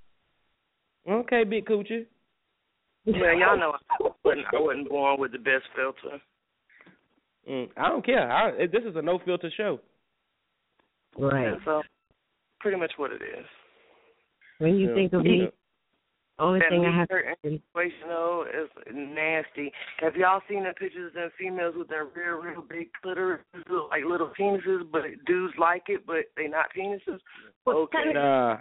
Okay, big coochie. Yeah, y'all know I wasn't, I wasn't born with the best filter. Mm, I don't care. I, this is a no filter show. Right. And so pretty much what it is. When you Yeah. think of Yeah. meat, Only that thing I meat have curtain situation though is nasty. Have y'all seen the pictures of females with their real, real big clitoris, like little penises, but dudes like it, but they not penises? Okay. Nah, nah,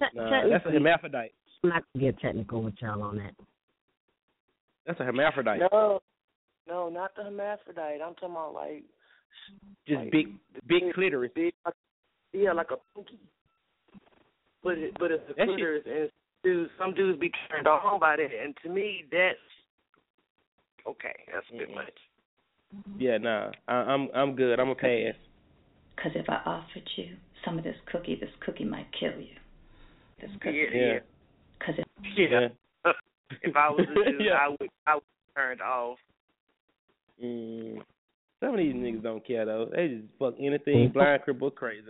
that's a technically- hermaphrodite. I'm not gonna get technical with y'all on that. That's a hermaphrodite. No, no, not the hermaphrodite. I'm talking about like Just like, big, big clitoris. big, yeah, like a pinky. But it, but it's the That shit- clitoris, and dudes, some dudes be turned on by that, and to me, that's okay. That's a bit much. Mm-hmm. Yeah, nah. I, I'm I'm good. I'm a pass. Because if I offered you some of this cookie, this cookie might kill you. This cookie. Yeah, yeah. Because it, Yeah. if I was a dude, Yeah. I would I would be turned off. Mm. Some of these niggas don't care though. They just fuck anything, blind, cripple, crazy.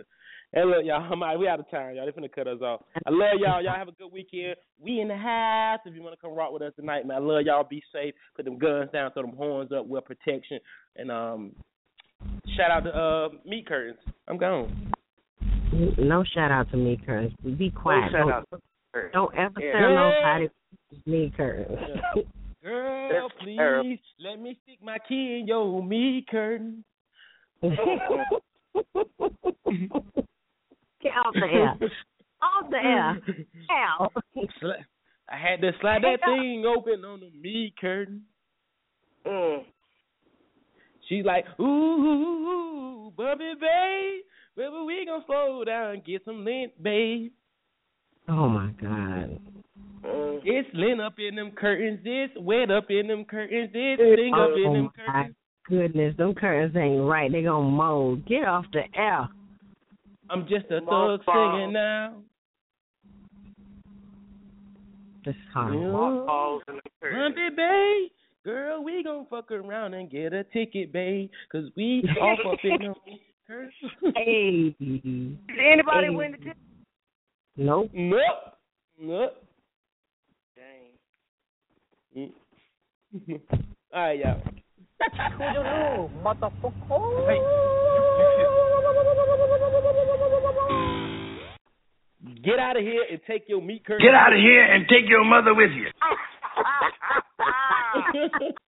Hey, look, y'all. I'm out. We out of time, y'all. They finna cut us off. I love y'all. Y'all have a good weekend. We in the house. If you wanna come rock with us tonight, man. I love y'all. Be safe. Put them guns down. Throw them horns up. Wear protection. And um, shout out to uh meat curtains. I'm gone. No shout out to me, curtains. Be quiet. shout don't, out to don't ever Yeah. tell nobody me, curtains. Girl, That's please terrible. let me stick my key in your meat curtain. Get off the air. Off the air. Ow. I had to slide that thing open on the meat curtain. Mm. She's like, ooh, Bubby, babe, baby, we gonna slow down and get some lint, babe. Oh my God. Mm. It's lint up in them curtains, it's wet up in them curtains, it's thing up in Oh them my curtains. goodness, them curtains ain't right. They gonna mold. Get off the air. I'm just a Mothball. thug singing now. This is horrible. Balls in the curtain. Bumpy, babe, girl, we gonna fuck around and get a ticket, babe, cause we off up in them curtains. Hey. Did anybody Hey. win the ticket? Nope. Nope. Nope. Dang. Mm. All right, y'all. Get out of here and take your meat curtain. Get out of here and take your mother with you. here.